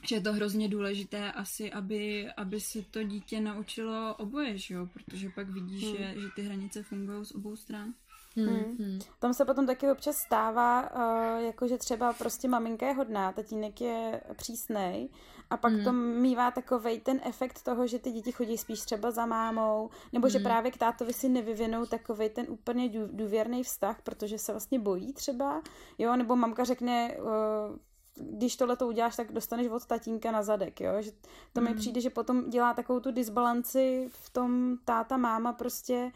že je to hrozně důležité asi, aby, aby se to dítě naučilo oboje, že jo? protože pak vidíš, mm. že, že ty hranice fungují z obou stran. Hmm. Hmm. Tam se potom taky občas stává, uh, jako že třeba prostě maminka je hodná, tatínek je přísnej a pak hmm. to mývá takovej ten efekt toho, že ty děti chodí spíš třeba za mámou, nebo hmm. že právě k tátovi si nevyvinou takovej ten úplně důvěrný vztah, protože se vlastně bojí třeba, jo, nebo mamka řekne, uh, když tohle to uděláš, tak dostaneš od tatínka na zadek, jo, že to mi hmm. přijde, že potom dělá takovou tu disbalanci v tom táta, máma prostě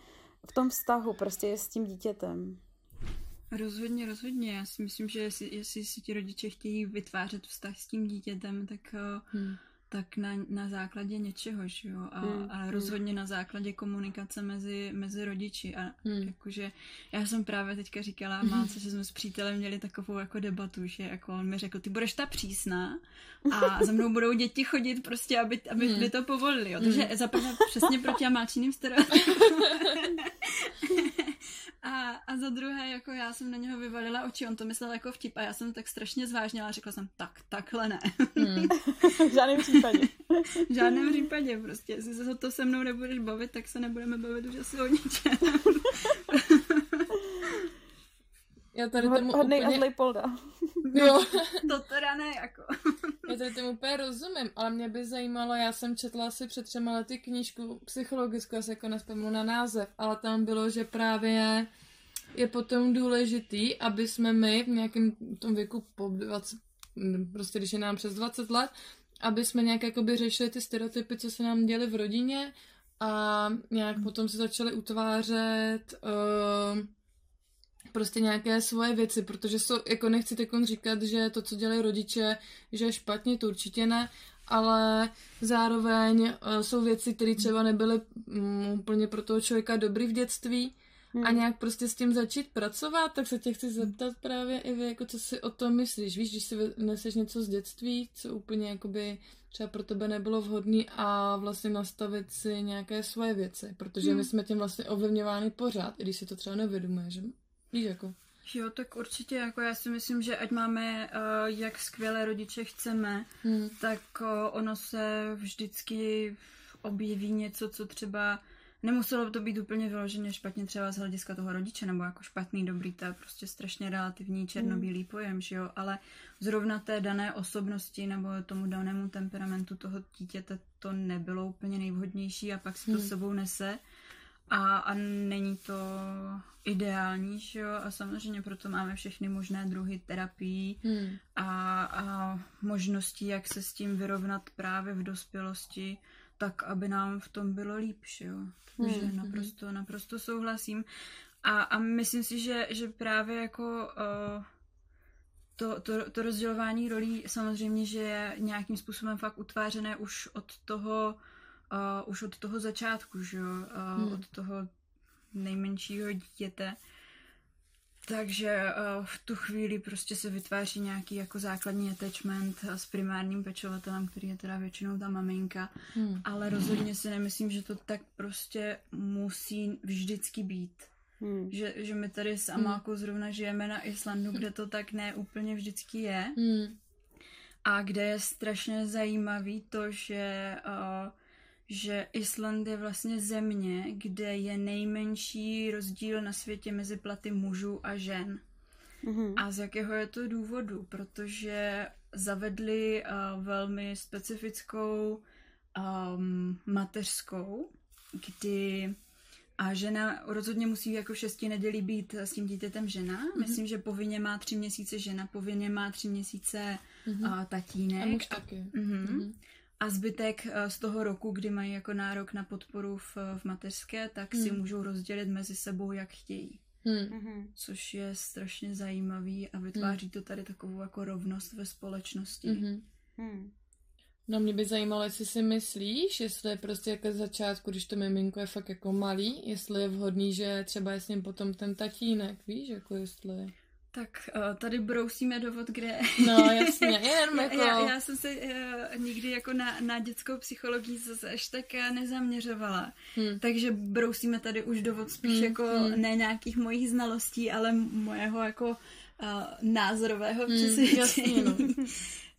v tom vztahu prostě s tím dítětem. Rozhodně, rozhodně. Já si myslím, že jestli, jestli si ti rodiče chtějí vytvářet vztah s tím dítětem, tak eh, hmm tak na, na základě něčeho, že jo, a, hmm. a hmm. rozhodně na základě komunikace mezi, mezi rodiči a hmm. jakože já jsem právě teďka říkala máce, že jsme s přítelem měli takovou jako debatu, že jako on mi řekl, ty budeš ta přísná a za mnou budou děti chodit prostě, aby, aby hmm. to povolili, jo, takže hmm. zaprvé přesně proti amáčiným stereotypům. (laughs) A, a za druhé, jako já jsem na něho vyvalila oči, on to myslel jako vtip a já jsem tak strašně zvážněla a řekla jsem, tak, takhle ne. Hmm. (laughs) v žádném případě. v žádném případě prostě, jestli se to se mnou nebudeš bavit, tak se nebudeme bavit už asi o ničem. Já tady tomu Hodnej úplně... a zlej polda. (laughs) Jo. (laughs) to teda ne, jako. já tady tomu úplně rozumím, ale mě by zajímalo, já jsem četla asi před třema lety knížku psychologickou, já se jako nespomenu na název, ale tam bylo, že právě je potom důležitý, aby jsme my v nějakém tom věku po 20, prostě když je nám přes 20 let, aby jsme nějak jakoby řešili ty stereotypy, co se nám děly v rodině a nějak potom se začaly utvářet uh, prostě nějaké svoje věci, protože jsou, jako nechci teď říkat, že to, co dělají rodiče, že je špatně, to určitě ne, ale zároveň uh, jsou věci, které třeba nebyly um, úplně pro toho člověka dobrý v dětství hmm. a nějak prostě s tím začít pracovat, tak se tě chci zeptat právě i vy, jako co si o tom myslíš, víš, když si neseš něco z dětství, co úplně jakoby třeba pro tebe nebylo vhodný a vlastně nastavit si nějaké svoje věci, protože hmm. my jsme tím vlastně ovlivňovány pořád, i když si to třeba nevědomuje, že? Víš jako. Jo, tak určitě, jako já si myslím, že ať máme uh, jak skvělé rodiče chceme, hmm. tak uh, ono se vždycky objeví něco, co třeba nemuselo to být úplně vyloženě špatně třeba z hlediska toho rodiče, nebo jako špatný, dobrý, to je prostě strašně relativní černobílý hmm. pojem, že jo, ale zrovna té dané osobnosti nebo tomu danému temperamentu toho dítěte to nebylo úplně nejvhodnější a pak si to hmm. sebou nese a, a není to ideální, že jo, a samozřejmě proto máme všechny možné druhy terapií hmm. a, a možností, jak se s tím vyrovnat právě v dospělosti, tak, aby nám v tom bylo líp, že jo. Takže hmm. naprosto, naprosto souhlasím. A, a myslím si, že, že právě jako uh, to, to, to rozdělování rolí samozřejmě, že je nějakým způsobem fakt utvářené už od toho, uh, už od toho začátku, že jo, uh, hmm. od toho nejmenšího dítěte. Takže uh, v tu chvíli prostě se vytváří nějaký jako základní attachment s primárním pečovatelem, který je teda většinou ta maminka. Hmm. Ale rozhodně si nemyslím, že to tak prostě musí vždycky být. Hmm. Že, že my tady s Amákou hmm. zrovna žijeme na Islandu, kde to tak ne úplně vždycky je. Hmm. A kde je strašně zajímavý to, že uh, že Island je vlastně země, kde je nejmenší rozdíl na světě mezi platy mužů a žen. Mm-hmm. A z jakého je to důvodu? Protože zavedli uh, velmi specifickou um, mateřskou, kdy a žena rozhodně musí jako v šesti nedělí být s tím dítětem žena. Mm-hmm. Myslím, že povinně má tři měsíce žena, povinně má tři měsíce mm-hmm. uh, tatínek. A muž taky. Mm-hmm. Mm-hmm. A zbytek uh, z toho roku, kdy mají jako nárok na podporu v, v mateřské, tak mm. si mhm. můžou rozdělit mezi sebou, jak chtějí. Mm. Což je strašně zajímavý a vytváří mm. to tady takovou jako rovnost ve společnosti. Mm-hmm. Mm. No mě by zajímalo, jestli si myslíš, jestli je prostě jako začátku, když to miminko je fakt jako malý, jestli je vhodný, že třeba je s ním potom ten tatínek, víš, jako jestli... Tak uh, tady brousíme dovod, kde... No jasně, jen (laughs) jako... já, já jsem se uh, nikdy jako na, na dětskou psychologii zase až tak uh, nezaměřovala. Hmm. Takže brousíme tady už dovod spíš hmm. jako hmm. ne nějakých mojich znalostí, ale mojeho jako uh, názorového hmm, přesvědčení. No. (laughs)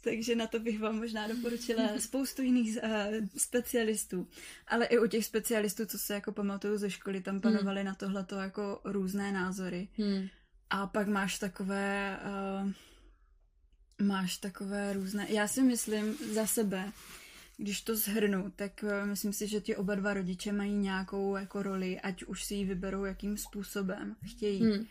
takže na to bych vám možná doporučila spoustu jiných uh, specialistů. Ale i u těch specialistů, co se jako pamatuju ze školy, tam panovaly hmm. na tohleto jako různé názory. Hmm. A pak máš takové, uh, máš takové různé, já si myslím za sebe, když to zhrnu, tak uh, myslím si, že ti oba dva rodiče mají nějakou jako roli, ať už si ji vyberou, jakým způsobem chtějí. Hmm.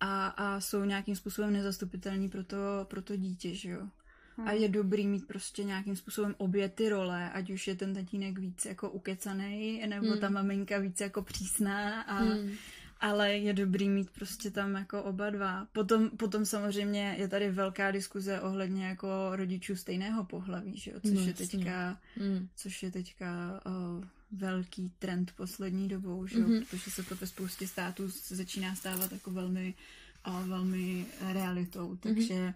A, a jsou nějakým způsobem nezastupitelní pro to, pro to dítě, že jo. Hmm. A je dobrý mít prostě nějakým způsobem obě ty role, ať už je ten tatínek víc jako ukecaný, nebo hmm. ta maminka víc jako přísná a, hmm ale je dobrý mít prostě tam jako oba dva. Potom, potom samozřejmě je tady velká diskuze ohledně jako rodičů stejného pohlaví, že jo? Což, no, je teďka, mm. což je teďka uh, velký trend poslední dobou, že jo? Mm-hmm. Protože se to ve spoustě států začíná stávat jako velmi, uh, velmi realitou, mhm. takže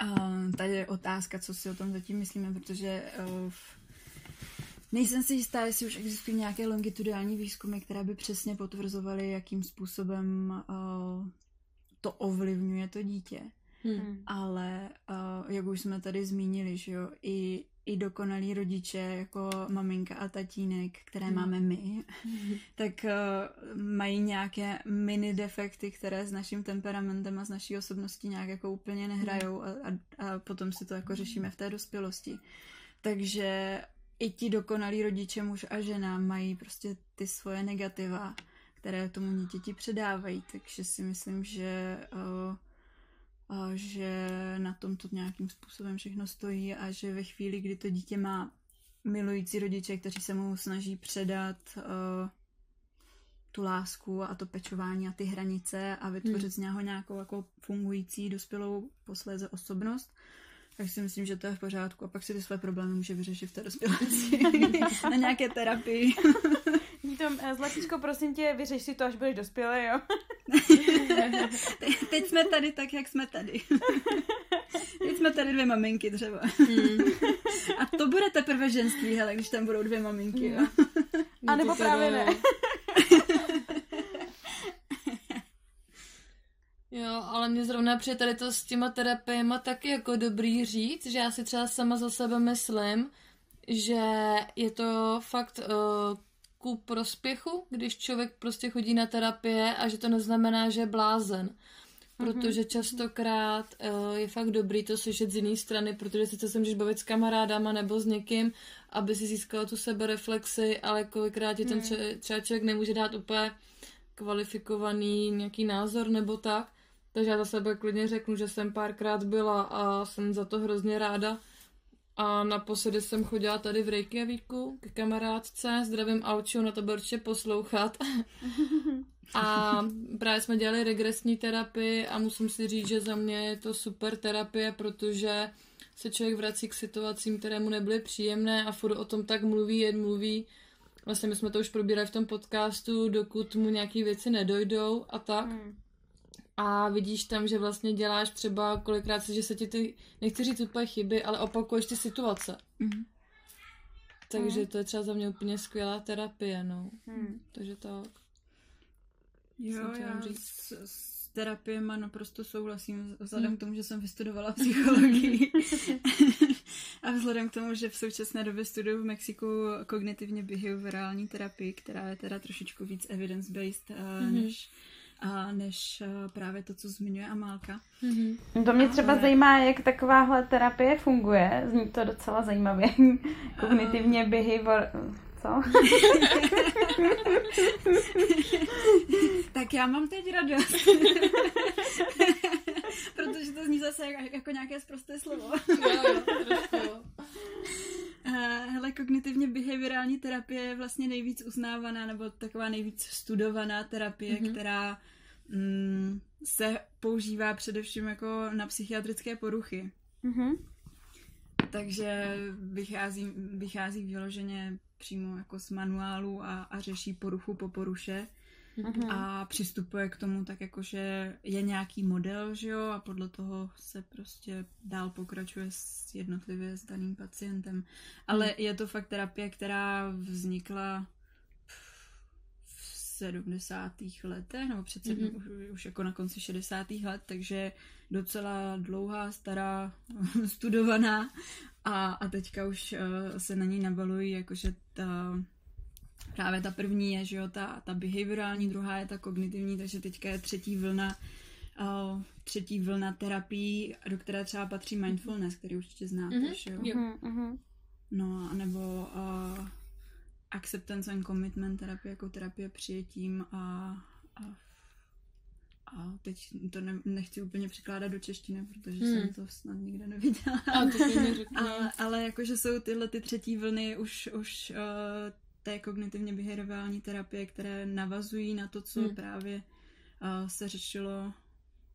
mm-hmm. uh, tady je otázka, co si o tom zatím myslíme, protože uh, Nejsem si jistá, jestli už existují nějaké longitudinální výzkumy, které by přesně potvrzovaly, jakým způsobem uh, to ovlivňuje to dítě. Hmm. Ale uh, jak už jsme tady zmínili, že jo, i, i dokonalí rodiče jako maminka a tatínek, které hmm. máme my, hmm. (laughs) tak uh, mají nějaké mini defekty, které s naším temperamentem a s naší osobností nějak jako úplně nehrajou hmm. a, a, a potom si to jako řešíme v té dospělosti. Takže i ti dokonalí rodiče, muž a žena, mají prostě ty svoje negativa, které tomu dítěti předávají, takže si myslím, že, uh, uh, že na tom to nějakým způsobem všechno stojí a že ve chvíli, kdy to dítě má milující rodiče, kteří se mu snaží předat uh, tu lásku a to pečování a ty hranice a vytvořit hmm. z něho nějakou jako fungující dospělou posléze osobnost, tak si myslím, že to je v pořádku a pak si ty své problémy může vyřešit v té dospělosti. (laughs) na nějaké terapii. (laughs) Tom, eh, Zlatíčko, prosím tě, vyřeš si to, až budeš dospělý, jo? (laughs) Te- teď jsme tady tak, jak jsme tady. Teď jsme tady dvě maminky třeba. Hmm. A to bude teprve ženství, hele, když tam budou dvě maminky, jo? A nebo právě ne. Jo, ale mě zrovna přijde tady to s těma terapiema taky jako dobrý říct, že já si třeba sama za sebe myslím, že je to fakt uh, ku prospěchu, když člověk prostě chodí na terapie a že to neznamená, že je blázen. protože častokrát uh, je fakt dobrý to slyšet z jiné strany, protože sice se můžeš bavit s kamarádama nebo s někým, aby si získala tu sebereflexi, ale kolikrát ti ten hmm. třeba člověk nemůže dát úplně kvalifikovaný nějaký názor nebo tak. Takže já za sebe klidně řeknu, že jsem párkrát byla a jsem za to hrozně ráda. A naposledy jsem chodila tady v Reykjavíku k kamarádce, zdravím Alču, na to bude určitě poslouchat. a právě jsme dělali regresní terapii a musím si říct, že za mě je to super terapie, protože se člověk vrací k situacím, které mu nebyly příjemné a furt o tom tak mluví, jen mluví. Vlastně my jsme to už probírali v tom podcastu, dokud mu nějaké věci nedojdou a tak. Hmm a vidíš tam, že vlastně děláš třeba kolikrát, že se ti ty, nechci říct úplně chyby, ale opakuješ ty situace. Mm. Takže mm. to je třeba za mě úplně skvělá terapie, no. Mm. Takže tak. Jo, já říct. S, s terapiem naprosto souhlasím, vzhledem mm. k tomu, že jsem vystudovala (laughs) psychologii (laughs) a vzhledem k tomu, že v současné době studuju v Mexiku kognitivně behaviorální terapii, která je teda trošičku víc evidence-based uh, mm. než než uh, právě to, co zmiňuje Amálka. Mm-hmm. To mě třeba Ale... zajímá, jak takováhle terapie funguje. Zní to docela zajímavě. (laughs) Kognitivně uh... behavior... Co? (laughs) tak já mám teď radost. (laughs) Protože to zní zase jako, jako nějaké zprosté slovo. jo, jo, Hele, kognitivně behaviorální terapie je vlastně nejvíc uznávaná nebo taková nejvíc studovaná terapie, mm-hmm. která mm, se používá především jako na psychiatrické poruchy. Mm-hmm. Takže vychází, vychází vyloženě přímo jako z manuálu a, a řeší poruchu po poruše. Mm-hmm. A přistupuje k tomu tak jako, že je nějaký model, že jo, a podle toho se prostě dál pokračuje s jednotlivě s daným pacientem. Ale mm. je to fakt terapie, která vznikla v 70. letech, nebo přece mm-hmm. už, už jako na konci 60. let, takže docela dlouhá, stará, (laughs) studovaná a, a teďka už uh, se na ní nabalují jakože ta právě ta první je, že jo, ta, ta behaviorální, druhá je ta kognitivní, takže teďka je třetí vlna uh, třetí vlna terapii, do které třeba patří mindfulness, který určitě znáte, mm-hmm. že jo? Mm-hmm. No, nebo uh, acceptance and commitment terapie jako terapie přijetím a, a a teď to ne, nechci úplně překládat do češtiny, protože hmm. jsem to snad nikde neviděla. A to ale, (laughs) ale jakože jsou tyhle ty třetí vlny už, už uh, té kognitivně behaviorální terapie, které navazují na to, co hmm. právě uh, se řešilo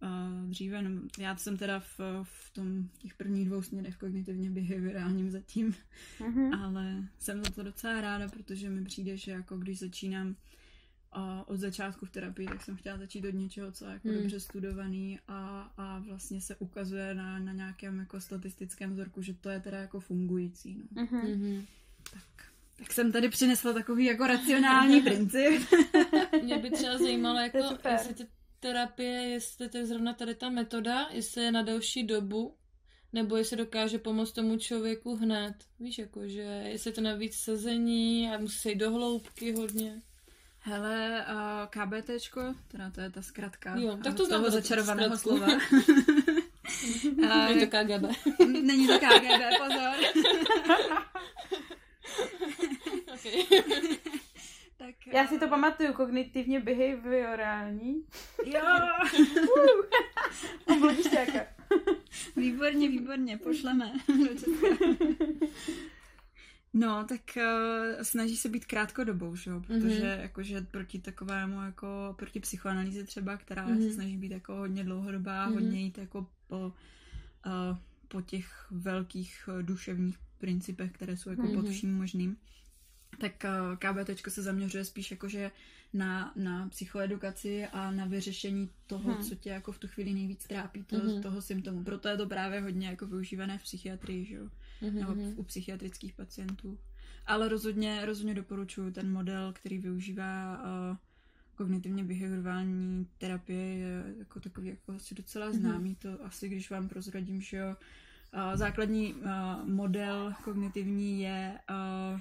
uh, dříve. No, já jsem teda v, v tom těch prvních dvou směrech kognitivně behaviorálním zatím, mm-hmm. ale jsem za to docela ráda, protože mi přijde, že jako když začínám uh, od začátku v terapii, tak jsem chtěla začít od něčeho, co je jako mm. dobře studovaný a, a vlastně se ukazuje na, na nějakém jako statistickém vzorku, že to je teda jako fungující. No. Mm-hmm. Tak tak jsem tady přinesla takový jako racionální (laughs) princip. Mě by třeba zajímalo, jako, jestli ty terapie, jestli to je zrovna tady ta metoda, jestli je na delší dobu, nebo jestli dokáže pomoct tomu člověku hned. Víš, jako, že jestli to navíc sezení a musí se jít do hloubky hodně. Hele, uh, KBTčko, teda to je ta zkratka jo, tak to toho začarovaného slova. (laughs) Není to KGB. Není to KGB, pozor. (laughs) (laughs) tak, Já si to eh, pamatuju, kognitivně behaviorální. Jo! (laughs) uh, výborně, výborně, pošleme No, tak uh, snaží se být krátkodobou, že jo, protože mm-hmm. jakože proti takovému, jako proti psychoanalýze třeba, která mm-hmm. se snaží být jako hodně dlouhodobá, mm-hmm. hodně jít jako po, uh, po těch velkých duševních principech, které jsou jako mm-hmm. pod vším možným, tak eh, KBT se zaměřuje spíš jakože na, na psychoedukaci a na vyřešení toho, hmm. co tě jako v tu chvíli nejvíc trápí, to, hmm. toho symptomu. Proto je to právě hodně jako využívané v psychiatrii, že jo? Hmm. Nebo mhm. u psychiatrických pacientů. Ale rozhodně, rozhodně doporučuji ten model, který využívá uh, kognitivně behaviorální terapie, je jako takový jako asi docela mhm. známý. Hmm. To asi, když vám prozradím, že jo, uh, základní uh, model kognitivní je uh,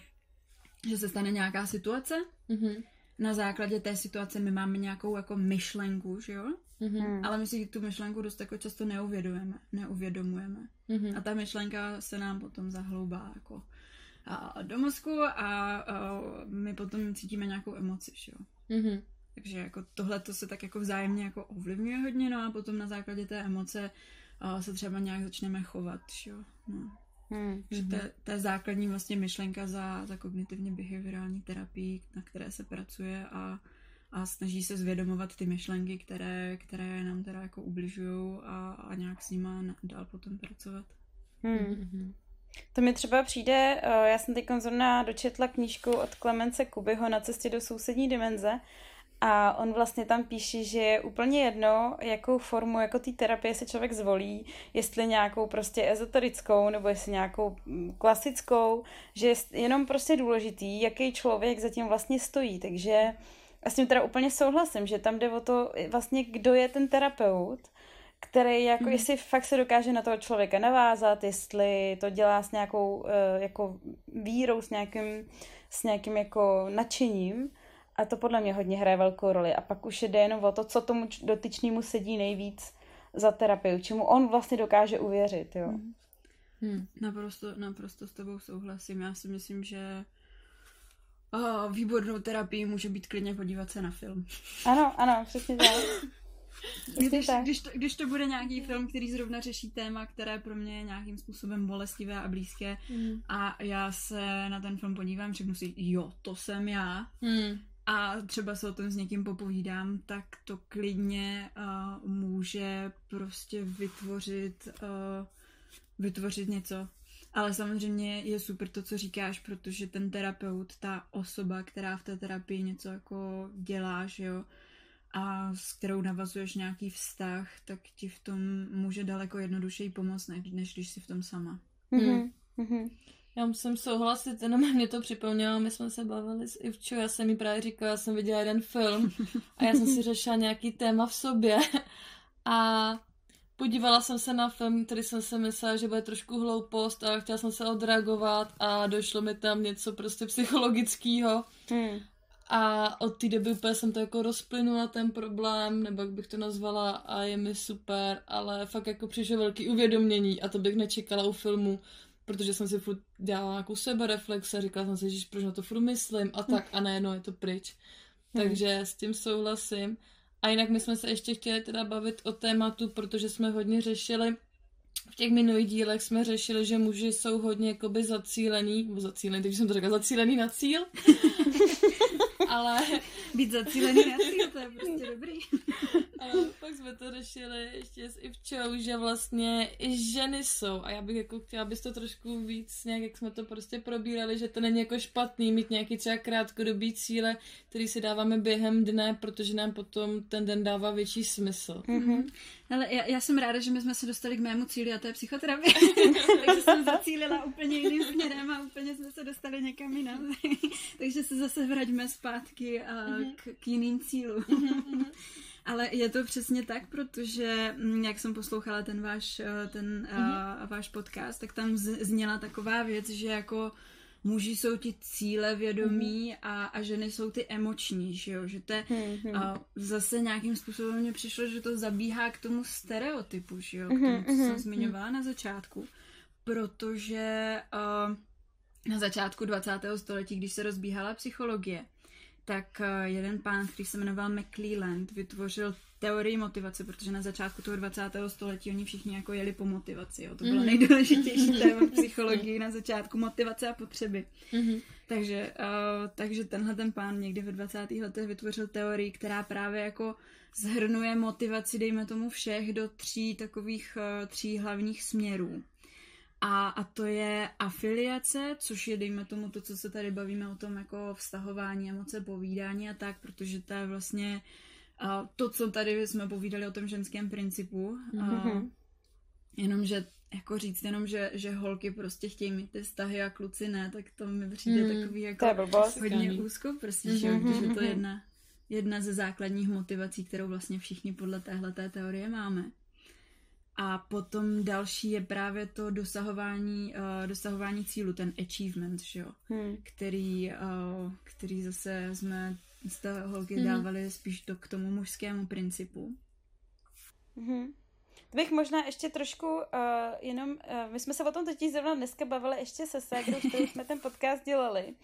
že se stane nějaká situace. Mm-hmm. Na základě té situace my máme nějakou jako myšlenku, že jo? Mm-hmm. Ale my si tu myšlenku dost jako často neuvědomujeme. neuvědomujeme. Mm-hmm. A ta myšlenka se nám potom zahloubá jako a do mozku a, a my potom cítíme nějakou emoci, jo. Mm-hmm. Takže jako tohle to se tak jako vzájemně jako ovlivňuje hodně, no a potom na základě té emoce a se třeba nějak začneme chovat, jo. No. Hmm. Že to, to je základní vlastně myšlenka za, za kognitivně behaviorální terapii, na které se pracuje a, a snaží se zvědomovat ty myšlenky, které, které nám teda jako ubližují a, a nějak s nima dál potom pracovat. Hmm. hmm To mi třeba přijde, eh, já jsem teď zrovna dočetla knížku od Klemence Kubyho na cestě do sousední dimenze a on vlastně tam píše, že je úplně jedno, jakou formu jako té terapie se člověk zvolí, jestli nějakou prostě ezoterickou nebo jestli nějakou mm, klasickou, že je jenom prostě důležitý, jaký člověk zatím vlastně stojí. Takže já s tím teda úplně souhlasím, že tam jde o to vlastně, kdo je ten terapeut, který jako, mm. jestli fakt se dokáže na toho člověka navázat, jestli to dělá s nějakou uh, jako vírou, s nějakým, s nějakým jako nadšením, a to podle mě hodně hraje velkou roli. A pak už jde jenom o to, co tomu dotyčnému sedí nejvíc za terapii, čemu on vlastně dokáže uvěřit, jo. Hmm. Hmm. Naprosto, naprosto s tebou souhlasím. Já si myslím, že oh, výbornou terapii může být klidně podívat se na film. Ano, ano, přesně tak. (laughs) Když, když, to, když to bude nějaký film, který zrovna řeší téma, které pro mě je nějakým způsobem bolestivé a blízké mm. a já se na ten film podívám, řeknu si, jo, to jsem já, mm a třeba se o tom s někým popovídám, tak to klidně uh, může prostě vytvořit, uh, vytvořit něco. Ale samozřejmě je super to, co říkáš, protože ten terapeut, ta osoba, která v té terapii něco jako děláš, jo, a s kterou navazuješ nějaký vztah, tak ti v tom může daleko jednodušeji pomoct, než, než když jsi v tom sama. Mm-hmm. Mm-hmm. Já musím souhlasit, jenom mě to připomnělo, my jsme se bavili s Ivčou, já jsem jí právě říkala, já jsem viděla jeden film a já jsem si řešila nějaký téma v sobě a podívala jsem se na film, který jsem si myslela, že bude trošku hloupost a chtěla jsem se odreagovat a došlo mi tam něco prostě psychologického. Hmm. A od té doby úplně jsem to jako rozplynula ten problém, nebo jak bych to nazvala, a je mi super, ale fakt jako přišlo velký uvědomění a to bych nečekala u filmu, protože jsem si furt dělala nějakou sebereflexe, říkala jsem si, že proč na to furt myslím a tak a ne, no je to pryč. Hmm. Takže s tím souhlasím. A jinak my jsme se ještě chtěli teda bavit o tématu, protože jsme hodně řešili v těch minulých dílech jsme řešili, že muži jsou hodně jakoby zacílený, nebo zacílený, takže jsem to řekla, zacílený na cíl. (laughs) Ale... Být zacílený na cíl, to je prostě dobrý. A (laughs) pak jsme to řešili ještě s Ivčou, že vlastně i ženy jsou. A já bych jako chtěla, abys to trošku víc, nějak jak jsme to prostě probírali, že to není jako špatný mít nějaký třeba krátkodobý cíle, který si dáváme během dne, protože nám potom ten den dává větší smysl. Mm-hmm. Ale já, já jsem ráda, že my jsme se dostali k mému cíli a to je psychoterapie. (laughs) Takže jsem zacílila úplně jiným směrem a úplně jsme se dostali někam jinam. (laughs) Takže se zase vraťme zpátky a mm-hmm. k, k jiným cílům. Mm-hmm. Ale je to přesně tak, protože mm, jak jsem poslouchala ten váš, eh, ten mm-hmm. uh, váš podcast, tak tam zněla taková věc, že jako muži jsou ti cíle vědomí mm-hmm. a, a ženy jsou ty emoční, že jo, že to je, mm-hmm. a zase nějakým způsobem mně přišlo, že to zabíhá k tomu stereotypu, že jo, k tomu, co jsem zmiňovala na začátku, protože uh, na začátku 20. století, když se rozbíhala psychologie, tak eh, jeden pán, který se jmenoval McClelland, vytvořil teorii motivace, protože na začátku toho 20. století oni všichni jako jeli po motivaci. Jo. To bylo mm-hmm. nejdůležitější téma v (laughs) psychologii na začátku, motivace a potřeby. Mm-hmm. Takže, uh, takže tenhle ten pán někdy ve 20. letech vytvořil teorii, která právě jako zhrnuje motivaci, dejme tomu všech, do tří takových uh, tří hlavních směrů. A, a to je afiliace, což je, dejme tomu, to, co se tady bavíme o tom, jako vztahování, emoce, povídání a tak, protože to je vlastně a to, co tady jsme povídali o tom ženském principu. Mm-hmm. A, jenomže jako říct jenom, že, že holky prostě chtějí mít ty vztahy a kluci ne, tak to mi přijde mm, takový jako hodně úzko, prostě, mm-hmm, že, že to je jedna, jedna ze základních motivací, kterou vlastně všichni podle téhle teorie máme. A potom další je právě to dosahování, uh, dosahování cílu, ten achievement, že jo? Hmm. Který, uh, který zase jsme z té holky hmm. dávali spíš to k tomu mužskému principu. Mm-hmm. To bych možná ještě trošku uh, jenom, uh, my jsme se o tom totiž zrovna dneska bavili ještě se Ségrou, kterou jsme ten podcast dělali.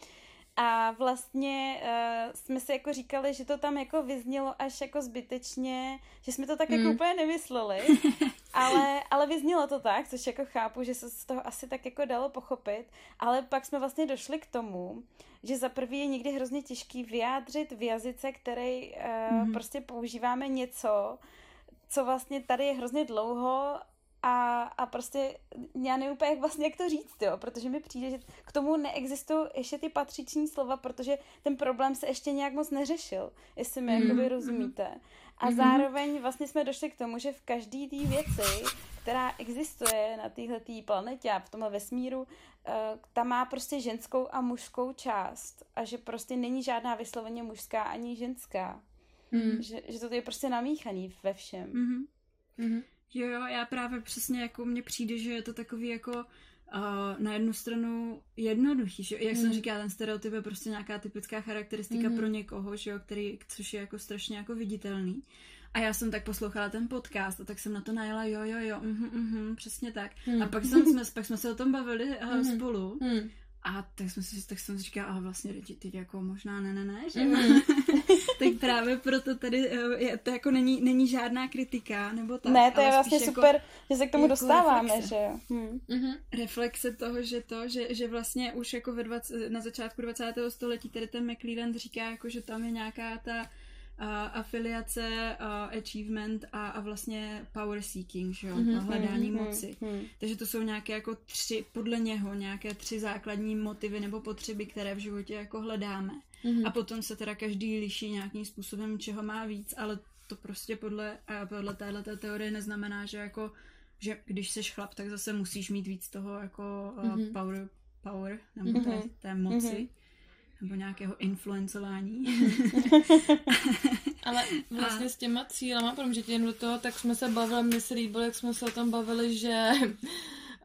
A vlastně uh, jsme si jako říkali, že to tam jako vyznělo až jako zbytečně, že jsme to tak jako mm. jako úplně nemysleli, (laughs) ale, ale vyznělo to tak, což jako chápu, že se z toho asi tak jako dalo pochopit, ale pak jsme vlastně došli k tomu, že za prvý je někdy hrozně těžký vyjádřit v jazyce, který uh, mm. prostě používáme něco, co vlastně tady je hrozně dlouho a, a prostě já nevím úplně, jak vlastně jak to říct, jo, protože mi přijde, že k tomu neexistují ještě ty patřiční slova, protože ten problém se ještě nějak moc neřešil, jestli mi mm-hmm. jakoby mhm. rozumíte. A mm-hmm. zároveň vlastně jsme došli k tomu, že v každé té věci, která existuje na téhle planetě a v tomhle vesmíru, uh, ta má prostě ženskou a mužskou část a že prostě není žádná vysloveně mužská ani ženská. Mm. Že, že to je prostě namíchaný ve všem. Mm-hmm. Mm-hmm. Jo, jo, já právě přesně jako mně přijde, že je to takový jako uh, na jednu stranu jednoduchý, že jak mm. jsem říkala, ten stereotyp je prostě nějaká typická charakteristika mm. pro někoho, že jo, který, což je jako strašně jako viditelný. A já jsem tak poslouchala ten podcast a tak jsem na to najela, jo, jo, jo, mhm, mhm, přesně tak. Mm. A pak, jsem, jsme, pak jsme se o tom bavili uh, mm. spolu mm. A tak jsem si, tak jsem si říkala, ale vlastně lidi, teď jako možná ne, ne, ne, že mm-hmm. (laughs) tak právě proto tady eh, je, to jako není, není žádná kritika, nebo tak. Ne, to je vlastně jako, super, že se k tomu jako dostáváme, reflexe. že jo. Hmm. Mm-hmm. Reflexe toho, že to, že, že vlastně už jako ve 20, na začátku 20. století tady ten McLeland říká, jako, že tam je nějaká ta afiliace, achievement a, a vlastně power seeking, že jo, mm-hmm, hledání mm-hmm, moci. Mm-hmm. Takže to jsou nějaké jako tři, podle něho, nějaké tři základní motivy nebo potřeby, které v životě jako hledáme. Mm-hmm. A potom se teda každý liší nějakým způsobem, čeho má víc, ale to prostě podle, podle téhle teorie neznamená, že jako že když jsi chlap, tak zase musíš mít víc toho jako mm-hmm. power, power nebo mm-hmm. té, té moci. Mm-hmm nebo nějakého influencování. (laughs) Ale vlastně a... s těma cílama, protože tě do toho, tak jsme se bavili, mně se líbilo, jak jsme se o tom bavili, že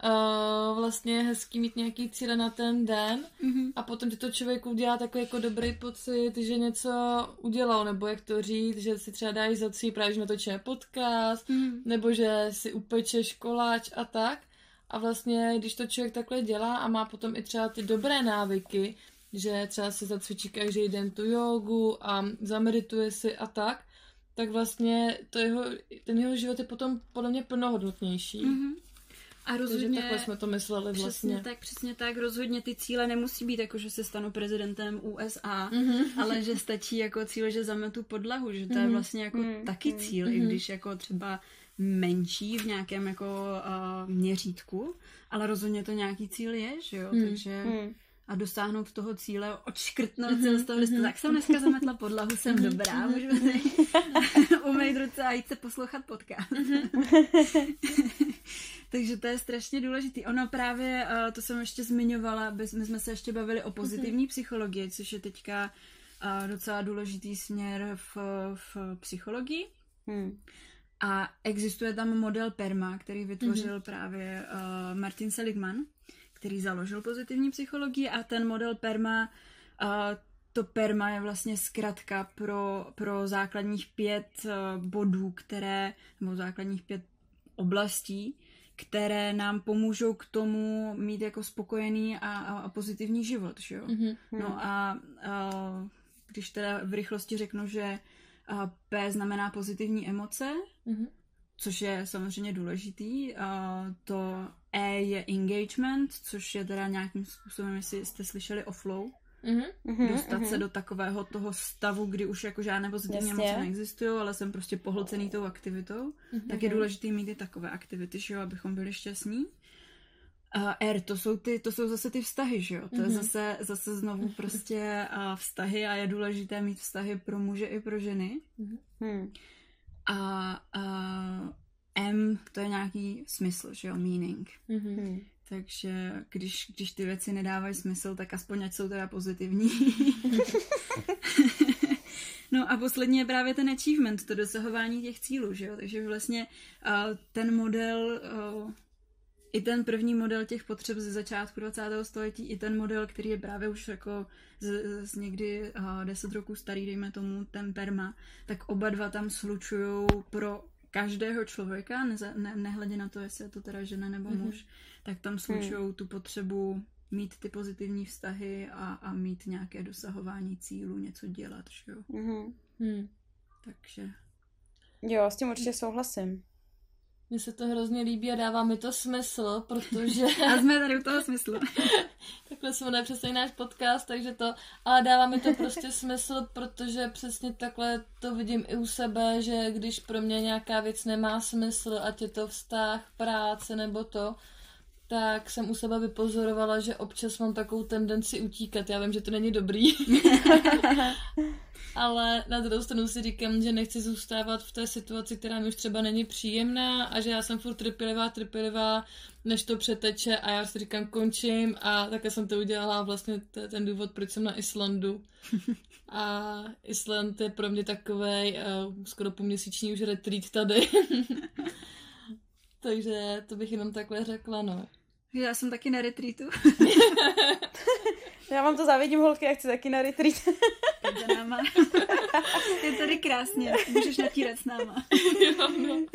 uh, (laughs) vlastně je hezký mít nějaký cíle na ten den mm-hmm. a potom ti to člověku udělá takový jako dobrý pocit, že něco udělal, nebo jak to říct, že si třeba dáš za cíl právě, že natočíme podcast, mm-hmm. nebo že si upečeš koláč a tak. A vlastně, když to člověk takhle dělá a má potom i třeba ty dobré návyky, že třeba si zacvičí každý den tu jogu a zamedituje si a tak, tak vlastně to jeho, ten jeho život je potom podle mě plnohodnotnější. Mm-hmm. A rozhodně... Takže takhle jsme to mysleli vlastně. Přesně tak, přesně tak. Rozhodně ty cíle nemusí být jako, že se stanu prezidentem USA, mm-hmm. ale že stačí jako cíl, že zametu podlahu, že to mm-hmm. je mhm. vlastně jako mm-hmm. taky cíl, mm-hmm. i když jako třeba menší v nějakém jako uh, měřítku, ale rozhodně to nějaký cíl je, že jo, mm. takže... Mm a dosáhnout toho cíle, odškrtnout mm-hmm. z toho listu. Tak jsem dneska zametla podlahu, jsem mm-hmm. dobrá, můžu si (laughs) umýt ruce a jít se poslouchat podcast. Mm-hmm. (laughs) (laughs) Takže to je strašně důležitý. Ono právě, uh, to jsem ještě zmiňovala, my jsme se ještě bavili o pozitivní psychologii, což je teďka uh, docela důležitý směr v, v psychologii. Mm. A existuje tam model PERMA, který vytvořil mm-hmm. právě uh, Martin Seligman který založil pozitivní psychologii a ten model PERMA, to PERMA je vlastně zkratka pro, pro základních pět bodů, které, nebo základních pět oblastí, které nám pomůžou k tomu mít jako spokojený a, a, a pozitivní život, že jo? Mm-hmm. No a, a když teda v rychlosti řeknu, že P znamená pozitivní emoce, mm-hmm. což je samozřejmě důležitý, a to E je engagement, což je teda nějakým způsobem, jestli jste slyšeli o flow, mm-hmm, dostat mm-hmm. se do takového toho stavu, kdy už jako žádné pozitivní emoce neexistují, ale jsem prostě pohlcený tou aktivitou, mm-hmm. tak je důležité mít i takové aktivity, že jo, abychom byli šťastní. A R, to jsou, ty, to jsou zase ty vztahy, že jo? To mm-hmm. je mhm. zase, zase znovu (laughs) prostě a vztahy a je důležité mít vztahy pro muže i pro ženy. Mm-hmm. A, a M to je nějaký smysl, že jo, meaning. Mm-hmm. Takže když, když ty věci nedávají smysl, tak aspoň ať jsou teda pozitivní. (laughs) no a poslední je právě ten achievement, to dosahování těch cílů, že jo. Takže vlastně uh, ten model, uh, i ten první model těch potřeb ze začátku 20. století, i ten model, který je právě už jako z, z někdy uh, 10 roků starý, dejme tomu, ten perma, tak oba dva tam slučují pro každého člověka, ne, ne, nehledě na to, jestli je to teda žena nebo mm-hmm. muž, tak tam slučují mm. tu potřebu mít ty pozitivní vztahy a, a mít nějaké dosahování cílu, něco dělat, že jo. Mm-hmm. Mm. Takže... Jo, s tím určitě souhlasím. Mně se to hrozně líbí a dává mi to smysl, protože... a jsme tady u toho smyslu. (laughs) takhle se jmenuje přesně náš podcast, takže to... Ale dává mi to prostě (laughs) smysl, protože přesně takhle to vidím i u sebe, že když pro mě nějaká věc nemá smysl, ať je to vztah, práce nebo to, tak jsem u sebe vypozorovala, že občas mám takovou tendenci utíkat. Já vím, že to není dobrý. (laughs) Ale na druhou stranu si říkám, že nechci zůstávat v té situaci, která mi už třeba není příjemná a že já jsem furt trpělivá, trpělivá, než to přeteče a já si říkám, končím a také jsem to udělala vlastně to je ten důvod, proč jsem na Islandu. (laughs) A Island je pro mě takový uh, skoro půlměsíční už retreat tady. (laughs) Takže to bych jenom takhle řekla, no. Já jsem taky na retreatu. (laughs) Já vám to závidím, holky, já chci taky na retreat. (laughs) Pojď za náma. Je tady krásně, můžeš natírat s náma. (laughs) Jo, no.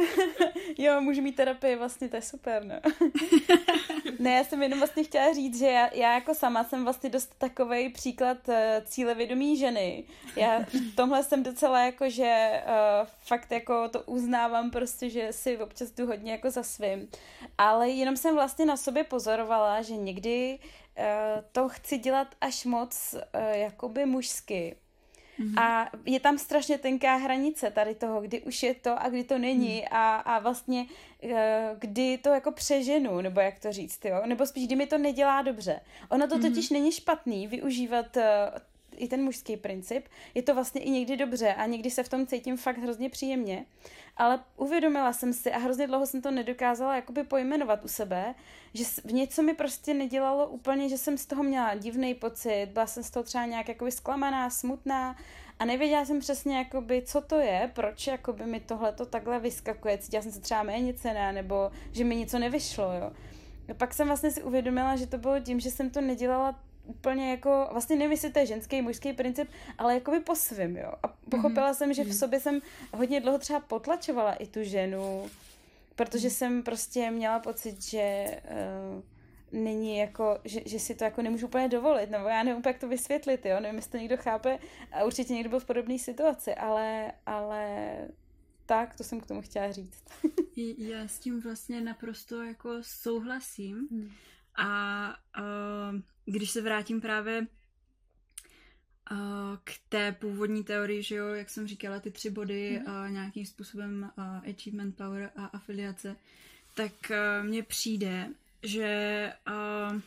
jo, můžu mít terapii, vlastně to je super, no. Ne, já jsem jenom vlastně chtěla říct, že já, já jako sama jsem vlastně dost takový příklad uh, cílevědomí ženy. Já v tomhle jsem docela jako, že uh, fakt jako to uznávám prostě, že si občas jdu hodně jako za svým. Ale jenom jsem vlastně na sobě pozorovala, že někdy Eh, to chci dělat až moc uh, jakoby mužsky. Mm-hmm. A je tam strašně tenká hranice tady toho, kdy už je to a kdy to není mm. a, a vlastně uh, kdy to jako přeženu, nebo jak to říct, jo? nebo spíš kdy mi to nedělá dobře. Ono to mm-hmm. totiž není špatný využívat uh, i ten mužský princip. Je to vlastně i někdy dobře a někdy se v tom cítím fakt hrozně příjemně. Ale uvědomila jsem si a hrozně dlouho jsem to nedokázala jakoby pojmenovat u sebe, že v něco mi prostě nedělalo úplně, že jsem z toho měla divný pocit, byla jsem z toho třeba nějak jakoby zklamaná, smutná a nevěděla jsem přesně, jakoby, co to je, proč jakoby mi tohle to takhle vyskakuje. Cítila jsem se třeba méně cená, nebo že mi něco nevyšlo, jo. A pak jsem vlastně si uvědomila, že to bylo tím, že jsem to nedělala úplně jako, vlastně nevím, jestli to je ženský, mužský princip, ale jako by po svým, jo. A pochopila mm-hmm. jsem, že v mhm. sobě jsem hodně dlouho třeba potlačovala i tu ženu, protože mm. jsem prostě měla pocit, že uh, není jako, že, že si to jako nemůžu úplně dovolit, nebo já nevím, jak to vysvětlit, jo, nevím, jestli to někdo chápe a určitě někdo byl v podobné situaci, ale, ale tak, to jsem k tomu chtěla říct. (laughs) já s tím vlastně naprosto jako souhlasím hmm. a uh, když se vrátím právě uh, k té původní teorii, že jo, jak jsem říkala, ty tři body mm-hmm. uh, nějakým způsobem uh, achievement power a afiliace, tak uh, mně přijde, že uh,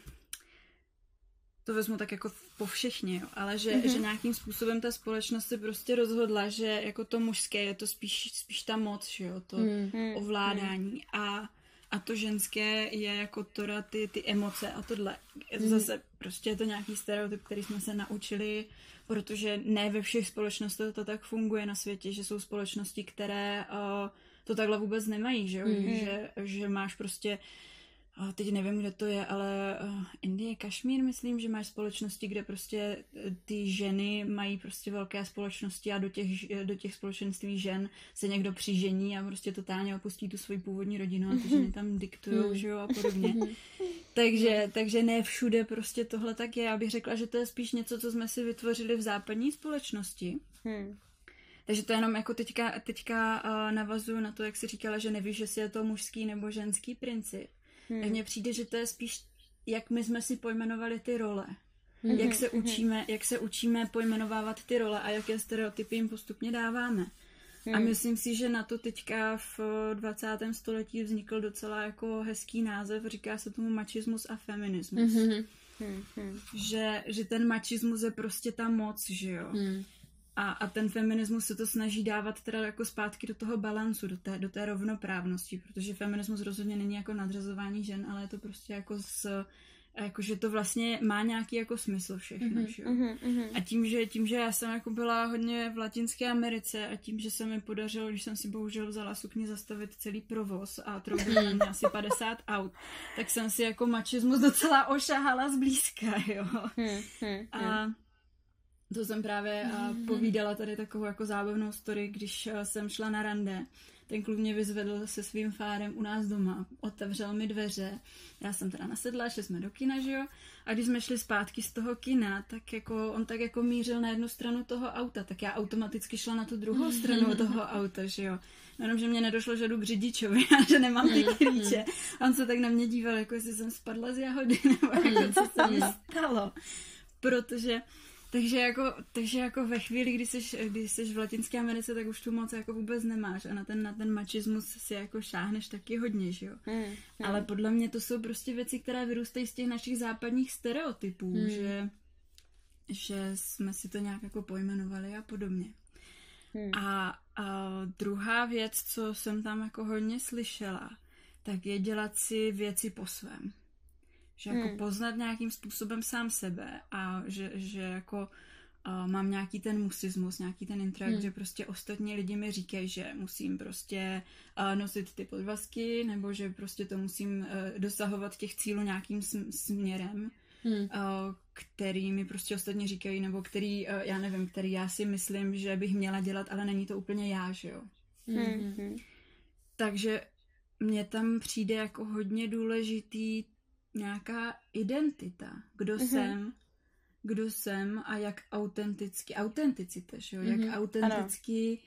to vezmu tak jako po všechně, jo, ale že, mm-hmm. že nějakým způsobem ta společnost se prostě rozhodla, že jako to mužské je to spíš, spíš ta moc, že jo, to mm-hmm. ovládání a a to ženské je jako teda ty, ty emoce a tohle. Je to mhm. zase prostě je to nějaký stereotyp, který jsme se naučili, protože ne ve všech společnostech to tak funguje na světě, že jsou společnosti, které uh, to takhle vůbec nemají, že, mm. že, že máš prostě a teď nevím, kde to je, ale uh, Indie, Kašmír, myslím, že máš společnosti, kde prostě eh, ty ženy mají prostě velké společnosti a do těch, do těch společenství žen se někdo přižení a prostě totálně opustí tu svoji původní rodinu a ty ženy tam diktují, hmm. že jo, a podobně. takže, takže ne všude prostě tohle tak je. Já bych řekla, že to je spíš něco, co jsme si vytvořili v západní společnosti. Hmm. Takže to jenom jako teďka, teďka uh, navazuju na to, jak jsi říkala, že nevíš, jestli je to mužský nebo ženský princip Hmm. Tak mně přijde, že to je spíš, jak my jsme si pojmenovali ty role. Hmm. Jak se hmm. učíme, jak se učíme pojmenovávat ty role a jaké stereotypy jim postupně dáváme. Hmm. A myslím si, že na to teďka v 20. století vznikl docela jako hezký název, říká se tomu machismus a feminismus. Hmm. Hmm. Že, že ten machismus je prostě ta moc, že jo. Hmm. A, a ten feminismus se to snaží dávat teda jako zpátky do toho balancu, do té, do té rovnoprávnosti, protože feminismus rozhodně není jako nadřazování žen, ale je to prostě jako s jako, že to vlastně má nějaký jako smysl všechno, mm-hmm, mm-hmm. A tím že, tím, že já jsem jako byla hodně v Latinské Americe a tím, že se mi podařilo, když jsem si bohužel vzala sukni zastavit celý provoz a troubila mě asi (laughs) 50 aut, tak jsem si jako mačismus docela ošahala zblízka, jo. Mm-hmm. A to jsem právě mm-hmm. povídala tady takovou jako zábavnou story, když jsem šla na rande ten kluk mě vyzvedl se svým fárem u nás doma, otevřel mi dveře, já jsem teda nasedla, šli jsme do kina, že jo, a když jsme šli zpátky z toho kina, tak jako on tak jako mířil na jednu stranu toho auta, tak já automaticky šla na tu druhou stranu toho auta, že jo. Jenom, že mě nedošlo, že jdu k řidičovi (laughs) a že nemám ty klíče. A on se tak na mě díval, jako jestli jsem spadla z jahody, nebo jako co se mi stalo. Protože takže jako, takže jako ve chvíli, kdy jsi, kdy jsi v Latinské Americe, tak už tu moc jako vůbec nemáš a na ten, na ten mačismus si jako šáhneš taky hodně, že jo. Hmm, hmm. Ale podle mě to jsou prostě věci, které vyrůstají z těch našich západních stereotypů, hmm. že, že jsme si to nějak jako pojmenovali a podobně. Hmm. A, a druhá věc, co jsem tam jako hodně slyšela, tak je dělat si věci po svém. Že jako hmm. poznat nějakým způsobem sám sebe a že, že jako uh, mám nějaký ten musismus, nějaký ten intrakt, hmm. že prostě ostatní lidi mi říkají, že musím prostě uh, nosit ty podvazky, nebo že prostě to musím uh, dosahovat těch cílů nějakým sm- směrem, hmm. uh, který mi prostě ostatní říkají, nebo který, uh, já nevím, který já si myslím, že bych měla dělat, ale není to úplně já, že jo. Hmm. Takže mně tam přijde jako hodně důležitý nějaká identita. Kdo mm-hmm. jsem, kdo jsem a jak autenticky, autenticita, že jo? Mm-hmm. Jak autenticky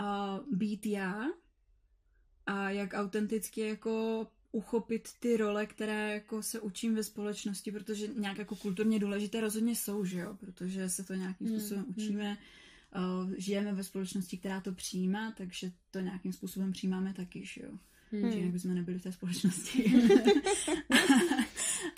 uh, být já a jak autenticky jako uchopit ty role, které jako se učím ve společnosti, protože nějak jako kulturně důležité rozhodně jsou, že jo? Protože se to nějakým mm, způsobem mm. učíme, uh, žijeme ve společnosti, která to přijímá, takže to nějakým způsobem přijímáme taky, že jo? Hmm. Že jinak bychom nebyli v té společnosti. (laughs)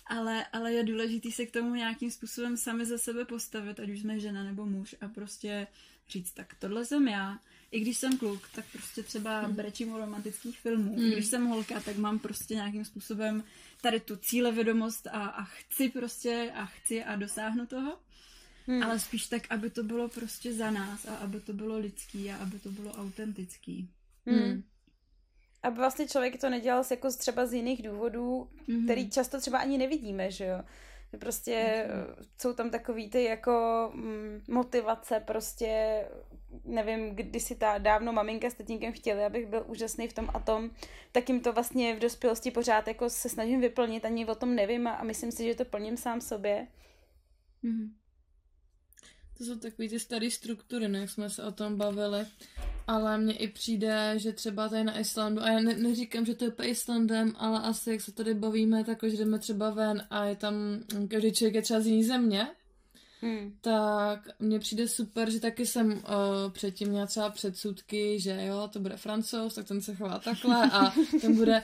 ale, ale je důležité se k tomu nějakým způsobem sami za sebe postavit, ať už jsme žena nebo muž a prostě říct, tak tohle jsem já. I když jsem kluk, tak prostě třeba hmm. brečím u romantických filmů. Hmm. Když jsem holka, tak mám prostě nějakým způsobem tady tu cílevědomost a, a chci prostě a chci a dosáhnu toho. Hmm. Ale spíš tak, aby to bylo prostě za nás a aby to bylo lidský a aby to bylo autentický. Hmm aby vlastně člověk to nedělal jako třeba z jiných důvodů, mm-hmm. který často třeba ani nevidíme, že jo. Prostě mm-hmm. jsou tam takový ty jako mm, motivace, prostě nevím, když si ta dávno maminka s tatínkem chtěli, abych byl úžasný v tom a tom, tak jim to vlastně v dospělosti pořád jako se snažím vyplnit, ani o tom nevím a, a myslím si, že to plním sám sobě. Mm-hmm. To jsou takový ty staré struktury, no, jak jsme se o tom bavili. Ale mně i přijde, že třeba tady na Islandu, a já ne, neříkám, že to je po Islandem, ale asi jak se tady bavíme, tak když jdeme třeba ven a je tam, každý člověk je třeba z jiný země, Hmm. tak mně přijde super, že taky jsem uh, předtím měla třeba předsudky, že jo, to bude francouz, tak ten se chová takhle a ten bude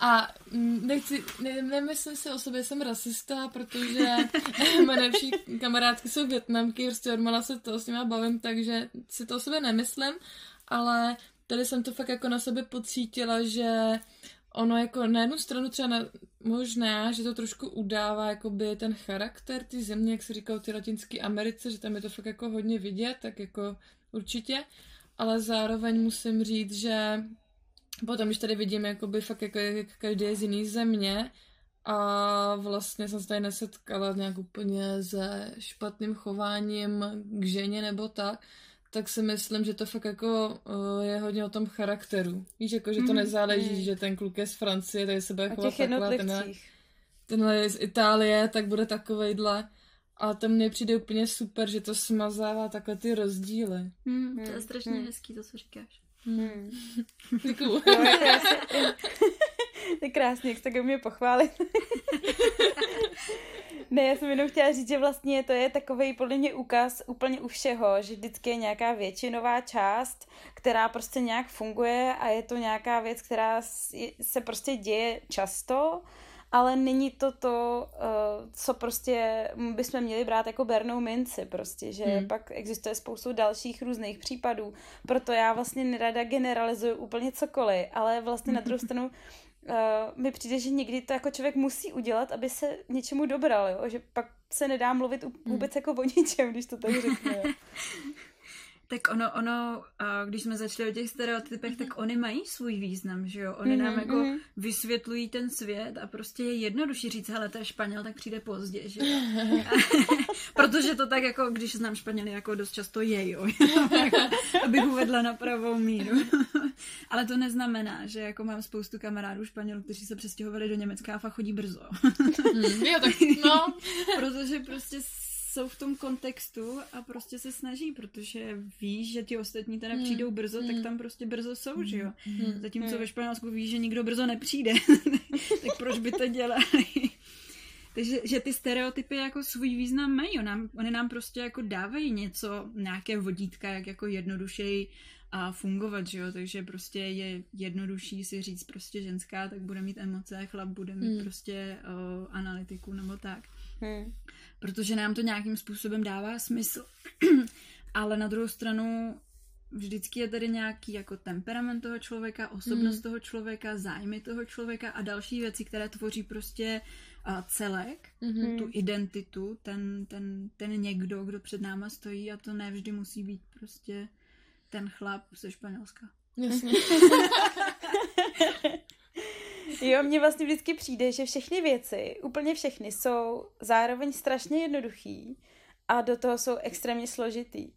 a nechci, ne, nemyslím si o sobě, jsem rasista, protože (laughs) moje nejlepší kamarádky jsou větnamky, prostě odmala se to s nimi bavím, takže si to o sobě nemyslím, ale tady jsem to fakt jako na sebe pocítila, že ono jako na jednu stranu třeba na, možná, že to trošku udává jakoby ten charakter ty země, jak se říká ty latinské Americe, že tam je to fakt jako hodně vidět, tak jako určitě, ale zároveň musím říct, že Potom, když tady vidím, jakoby fakt jako, jak každý je z jiný země a vlastně jsem se tady nesetkala nějak úplně se špatným chováním k ženě nebo tak, tak si myslím, že to fakt jako uh, je hodně o tom charakteru. Víš, jako, že to mm, nezáleží, mm. že ten kluk je z Francie, tady se bude chovat takhle, tenhle, tenhle je z Itálie, tak bude takovejhle. A to mně přijde úplně super, že to smazává takhle ty rozdíly. Mm, to je strašně mm. hezký, to, co říkáš. Hmm. (laughs) Děkuju. No, to je krásný, jak se tak mě pochválit. (laughs) ne, já jsem jenom chtěla říct, že vlastně to je takový podle mě úkaz úplně u všeho, že vždycky je nějaká většinová část, která prostě nějak funguje a je to nějaká věc, která se prostě děje často ale není to to, uh, co prostě bychom měli brát jako bernou minci prostě, že hmm. pak existuje spoustu dalších různých případů, proto já vlastně nerada generalizuju úplně cokoliv, ale vlastně na druhou (laughs) stranu uh, mi přijde, že někdy to jako člověk musí udělat, aby se něčemu dobral, jo? že pak se nedá mluvit hmm. vůbec jako o (laughs) ničem, když to tak řeknu. (laughs) Tak ono, ono, když jsme začali o těch stereotypech, tak oni mají svůj význam, že jo? Oni nám jako mm-hmm. vysvětlují ten svět a prostě je jednodušší říct, hele, to je Španěl, tak přijde pozdě, že jo? (laughs) (laughs) Protože to tak jako, když znám Španěly, jako dost často je, jo? (laughs) Abych uvedla na pravou míru. Ale to neznamená, že jako mám spoustu kamarádů Španělů, kteří se přestěhovali do Německa a fakt chodí brzo. mm, jo, tak no. Protože prostě jsou v tom kontextu a prostě se snaží, protože víš, že ti ostatní teda hmm. přijdou brzo, tak hmm. tam prostě brzo jsou, že jo. Hmm. Zatímco ve Španělsku víš, že nikdo brzo nepřijde, (laughs) tak proč by to dělali? Takže že ty stereotypy jako svůj význam mají, on nám, oni nám prostě jako dávají něco, nějaké vodítka, jak jako jednodušeji a fungovat, že jo, takže prostě je jednodušší si říct prostě ženská, tak bude mít emoce, chlap bude mít hmm. prostě uh, analytiku nebo tak. Hmm protože nám to nějakým způsobem dává smysl. (clears throat) Ale na druhou stranu vždycky je tady nějaký jako temperament toho člověka, osobnost mm. toho člověka, zájmy toho člověka a další věci, které tvoří prostě uh, celek, mm-hmm. tu identitu, ten, ten, ten někdo, kdo před náma stojí a to nevždy musí být prostě ten chlap ze Španělska. Jasně. (laughs) (laughs) Jo, mně vlastně vždycky přijde, že všechny věci, úplně všechny, jsou zároveň strašně jednoduchý a do toho jsou extrémně složitý.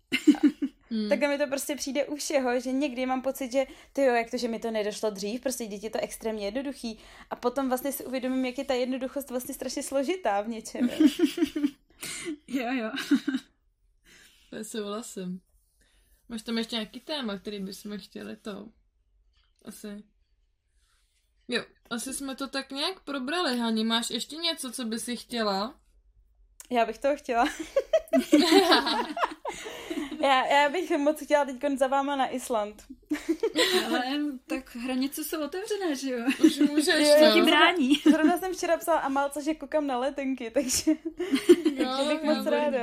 Hmm. Takhle mi to prostě přijde u všeho, že někdy mám pocit, že ty jo, jak to, že mi to nedošlo dřív, prostě děti to extrémně jednoduchý a potom vlastně si uvědomím, jak je ta jednoduchost vlastně strašně složitá v něčem. (laughs) jo, jo. (laughs) to je souhlasím. Máš tam ještě nějaký téma, který bychom chtěli to? Asi. Jo, asi jsme to tak nějak probrali, Hani. Máš ještě něco, co by si chtěla? Já bych to chtěla. (laughs) já, já bych moc chtěla teď za váma na Island. Ale tak hranice jsou otevřené, že jo? Už můžeš, jo, no. ti brání. Zrovna jsem včera psala a malce, že koukám na letenky, takže, (laughs) jo, takže bych moc ráda.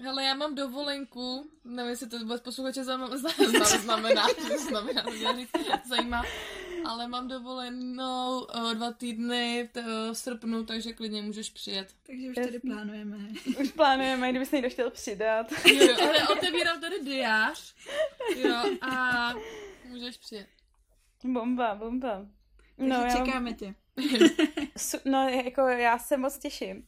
Hele, já mám dovolenku, nevím, jestli to vůbec posluchače (laughs) znamená, znamená, znamená, znamená, zajímá, ale mám dovolenou uh, dva týdny uh, v srpnu, takže klidně můžeš přijet. Takže už tady plánujeme. Už plánujeme, kdybys někdo chtěl přidat. Jo, jo, ale (laughs) otevírám tady diář, jo, a můžeš přijet. Bomba, bomba. Takže no, čekáme já... tě. (laughs) no, jako já se moc těším.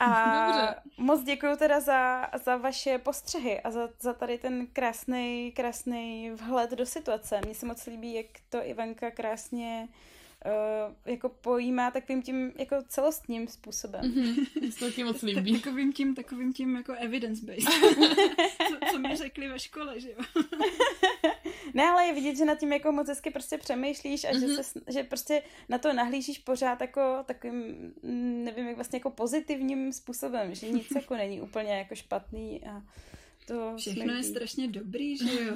A Dobře. moc děkuji teda za, za vaše postřehy a za, za tady ten krásný, krásný vhled do situace. Mně se moc líbí, jak to Ivanka krásně uh, jako pojímá takovým tím jako celostním způsobem. Mm-hmm. To ti moc líbí. takovým tím, takovým tím jako evidence-based. (laughs) co, co mi řekli ve škole, že jo? ne, ale je vidět, že nad tím jako moc hezky prostě přemýšlíš a mm-hmm. že, se, že prostě na to nahlížíš pořád jako takovým, nevím, jak vlastně jako pozitivním způsobem, že nic jako není úplně jako špatný a to Všechno je strašně dobrý, že jo?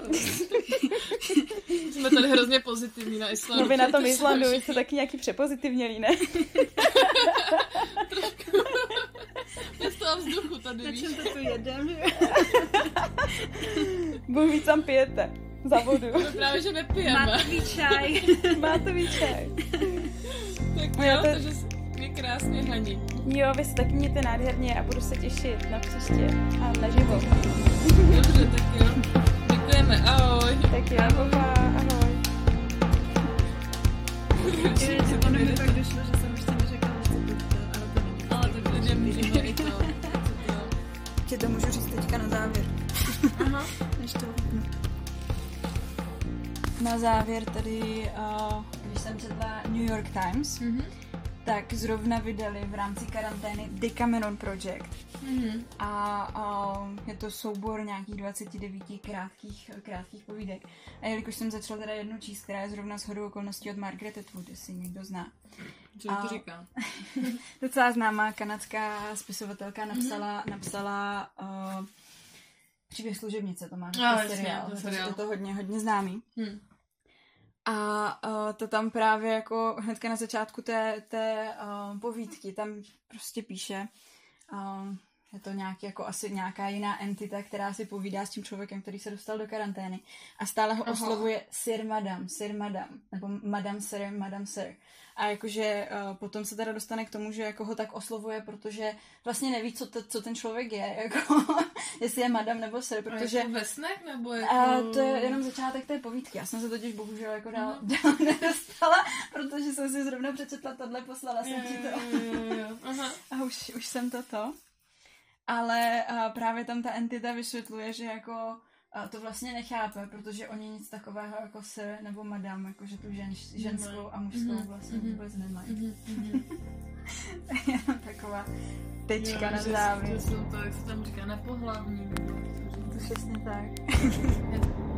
(laughs) Jsme tady hrozně pozitivní na Islandu. No vy na tom Islandu jste taky nějaký přepozitivnělí, ne? z toho vzduchu tady, Na čem to tu jedem, Bůh víc tam pijete. Za vodu. No právě, že nepijeme. Mátový čaj. (laughs) Mátový čaj. tak jo, to... takže je krásně haní. Jo, vy se taky mějte nádherně a budu se těšit na příště a na život. Dobře, tak jo. Děkujeme, ahoj. Tak jo, papa, ahoj. ono mi pak došlo, že jsem ještě neřekla, ale to není. Ale to můžeme i to. Tě to můžu říct teďka na závěr. Aha. Než to vypnu. Na závěr tady, uh, když jsem četla New York Times, mm-hmm tak zrovna vydali v rámci karantény Decameron Project. Mm-hmm. A, a je to soubor nějakých 29 krátkých, krátkých povídek. A jelikož jsem začala teda jednu číst, která je zrovna s hodou okolností od Margaret Atwood, jestli někdo zná. Co to říká? (laughs) docela známá kanadská spisovatelka napsala, mm-hmm. napsala uh, Příběh služebnice, to má no, seriál. Jasně, to, to, to hodně, hodně známý. Hmm. A uh, to tam právě jako hnedka na začátku té, té uh, povídky, tam prostě píše, uh, je to nějaký, jako asi nějaká jiná entita, která si povídá s tím člověkem, který se dostal do karantény a stále ho Aha. oslovuje Sir Madam, Sir Madam, nebo Madam Sir, Madam Sir. A jakože uh, potom se teda dostane k tomu, že jako ho tak oslovuje, protože vlastně neví, co, te, co ten člověk je, (laughs) jako jestli je madam nebo sir, protože... A jako ve snech, nebo jako... Uh, to je jenom začátek té povídky. Já jsem se totiž bohužel jako dál, uh-huh. dál (laughs) nedostala, protože jsem si zrovna přečetla tohle, poslala jsem ti to. (laughs) A už, už jsem to Ale uh, právě tam ta entita vysvětluje, že jako a to vlastně nechápe, protože oni nic takového jako se nebo madam, jakože tu žen, ženskou a mužskou mm-hmm. vlastně mm-hmm. vůbec nemají. Mm-hmm. Jenom taková tečka jo, na závěr. Že jsou to, jak se tam říká, nepohlavní. To přesně tak. (laughs)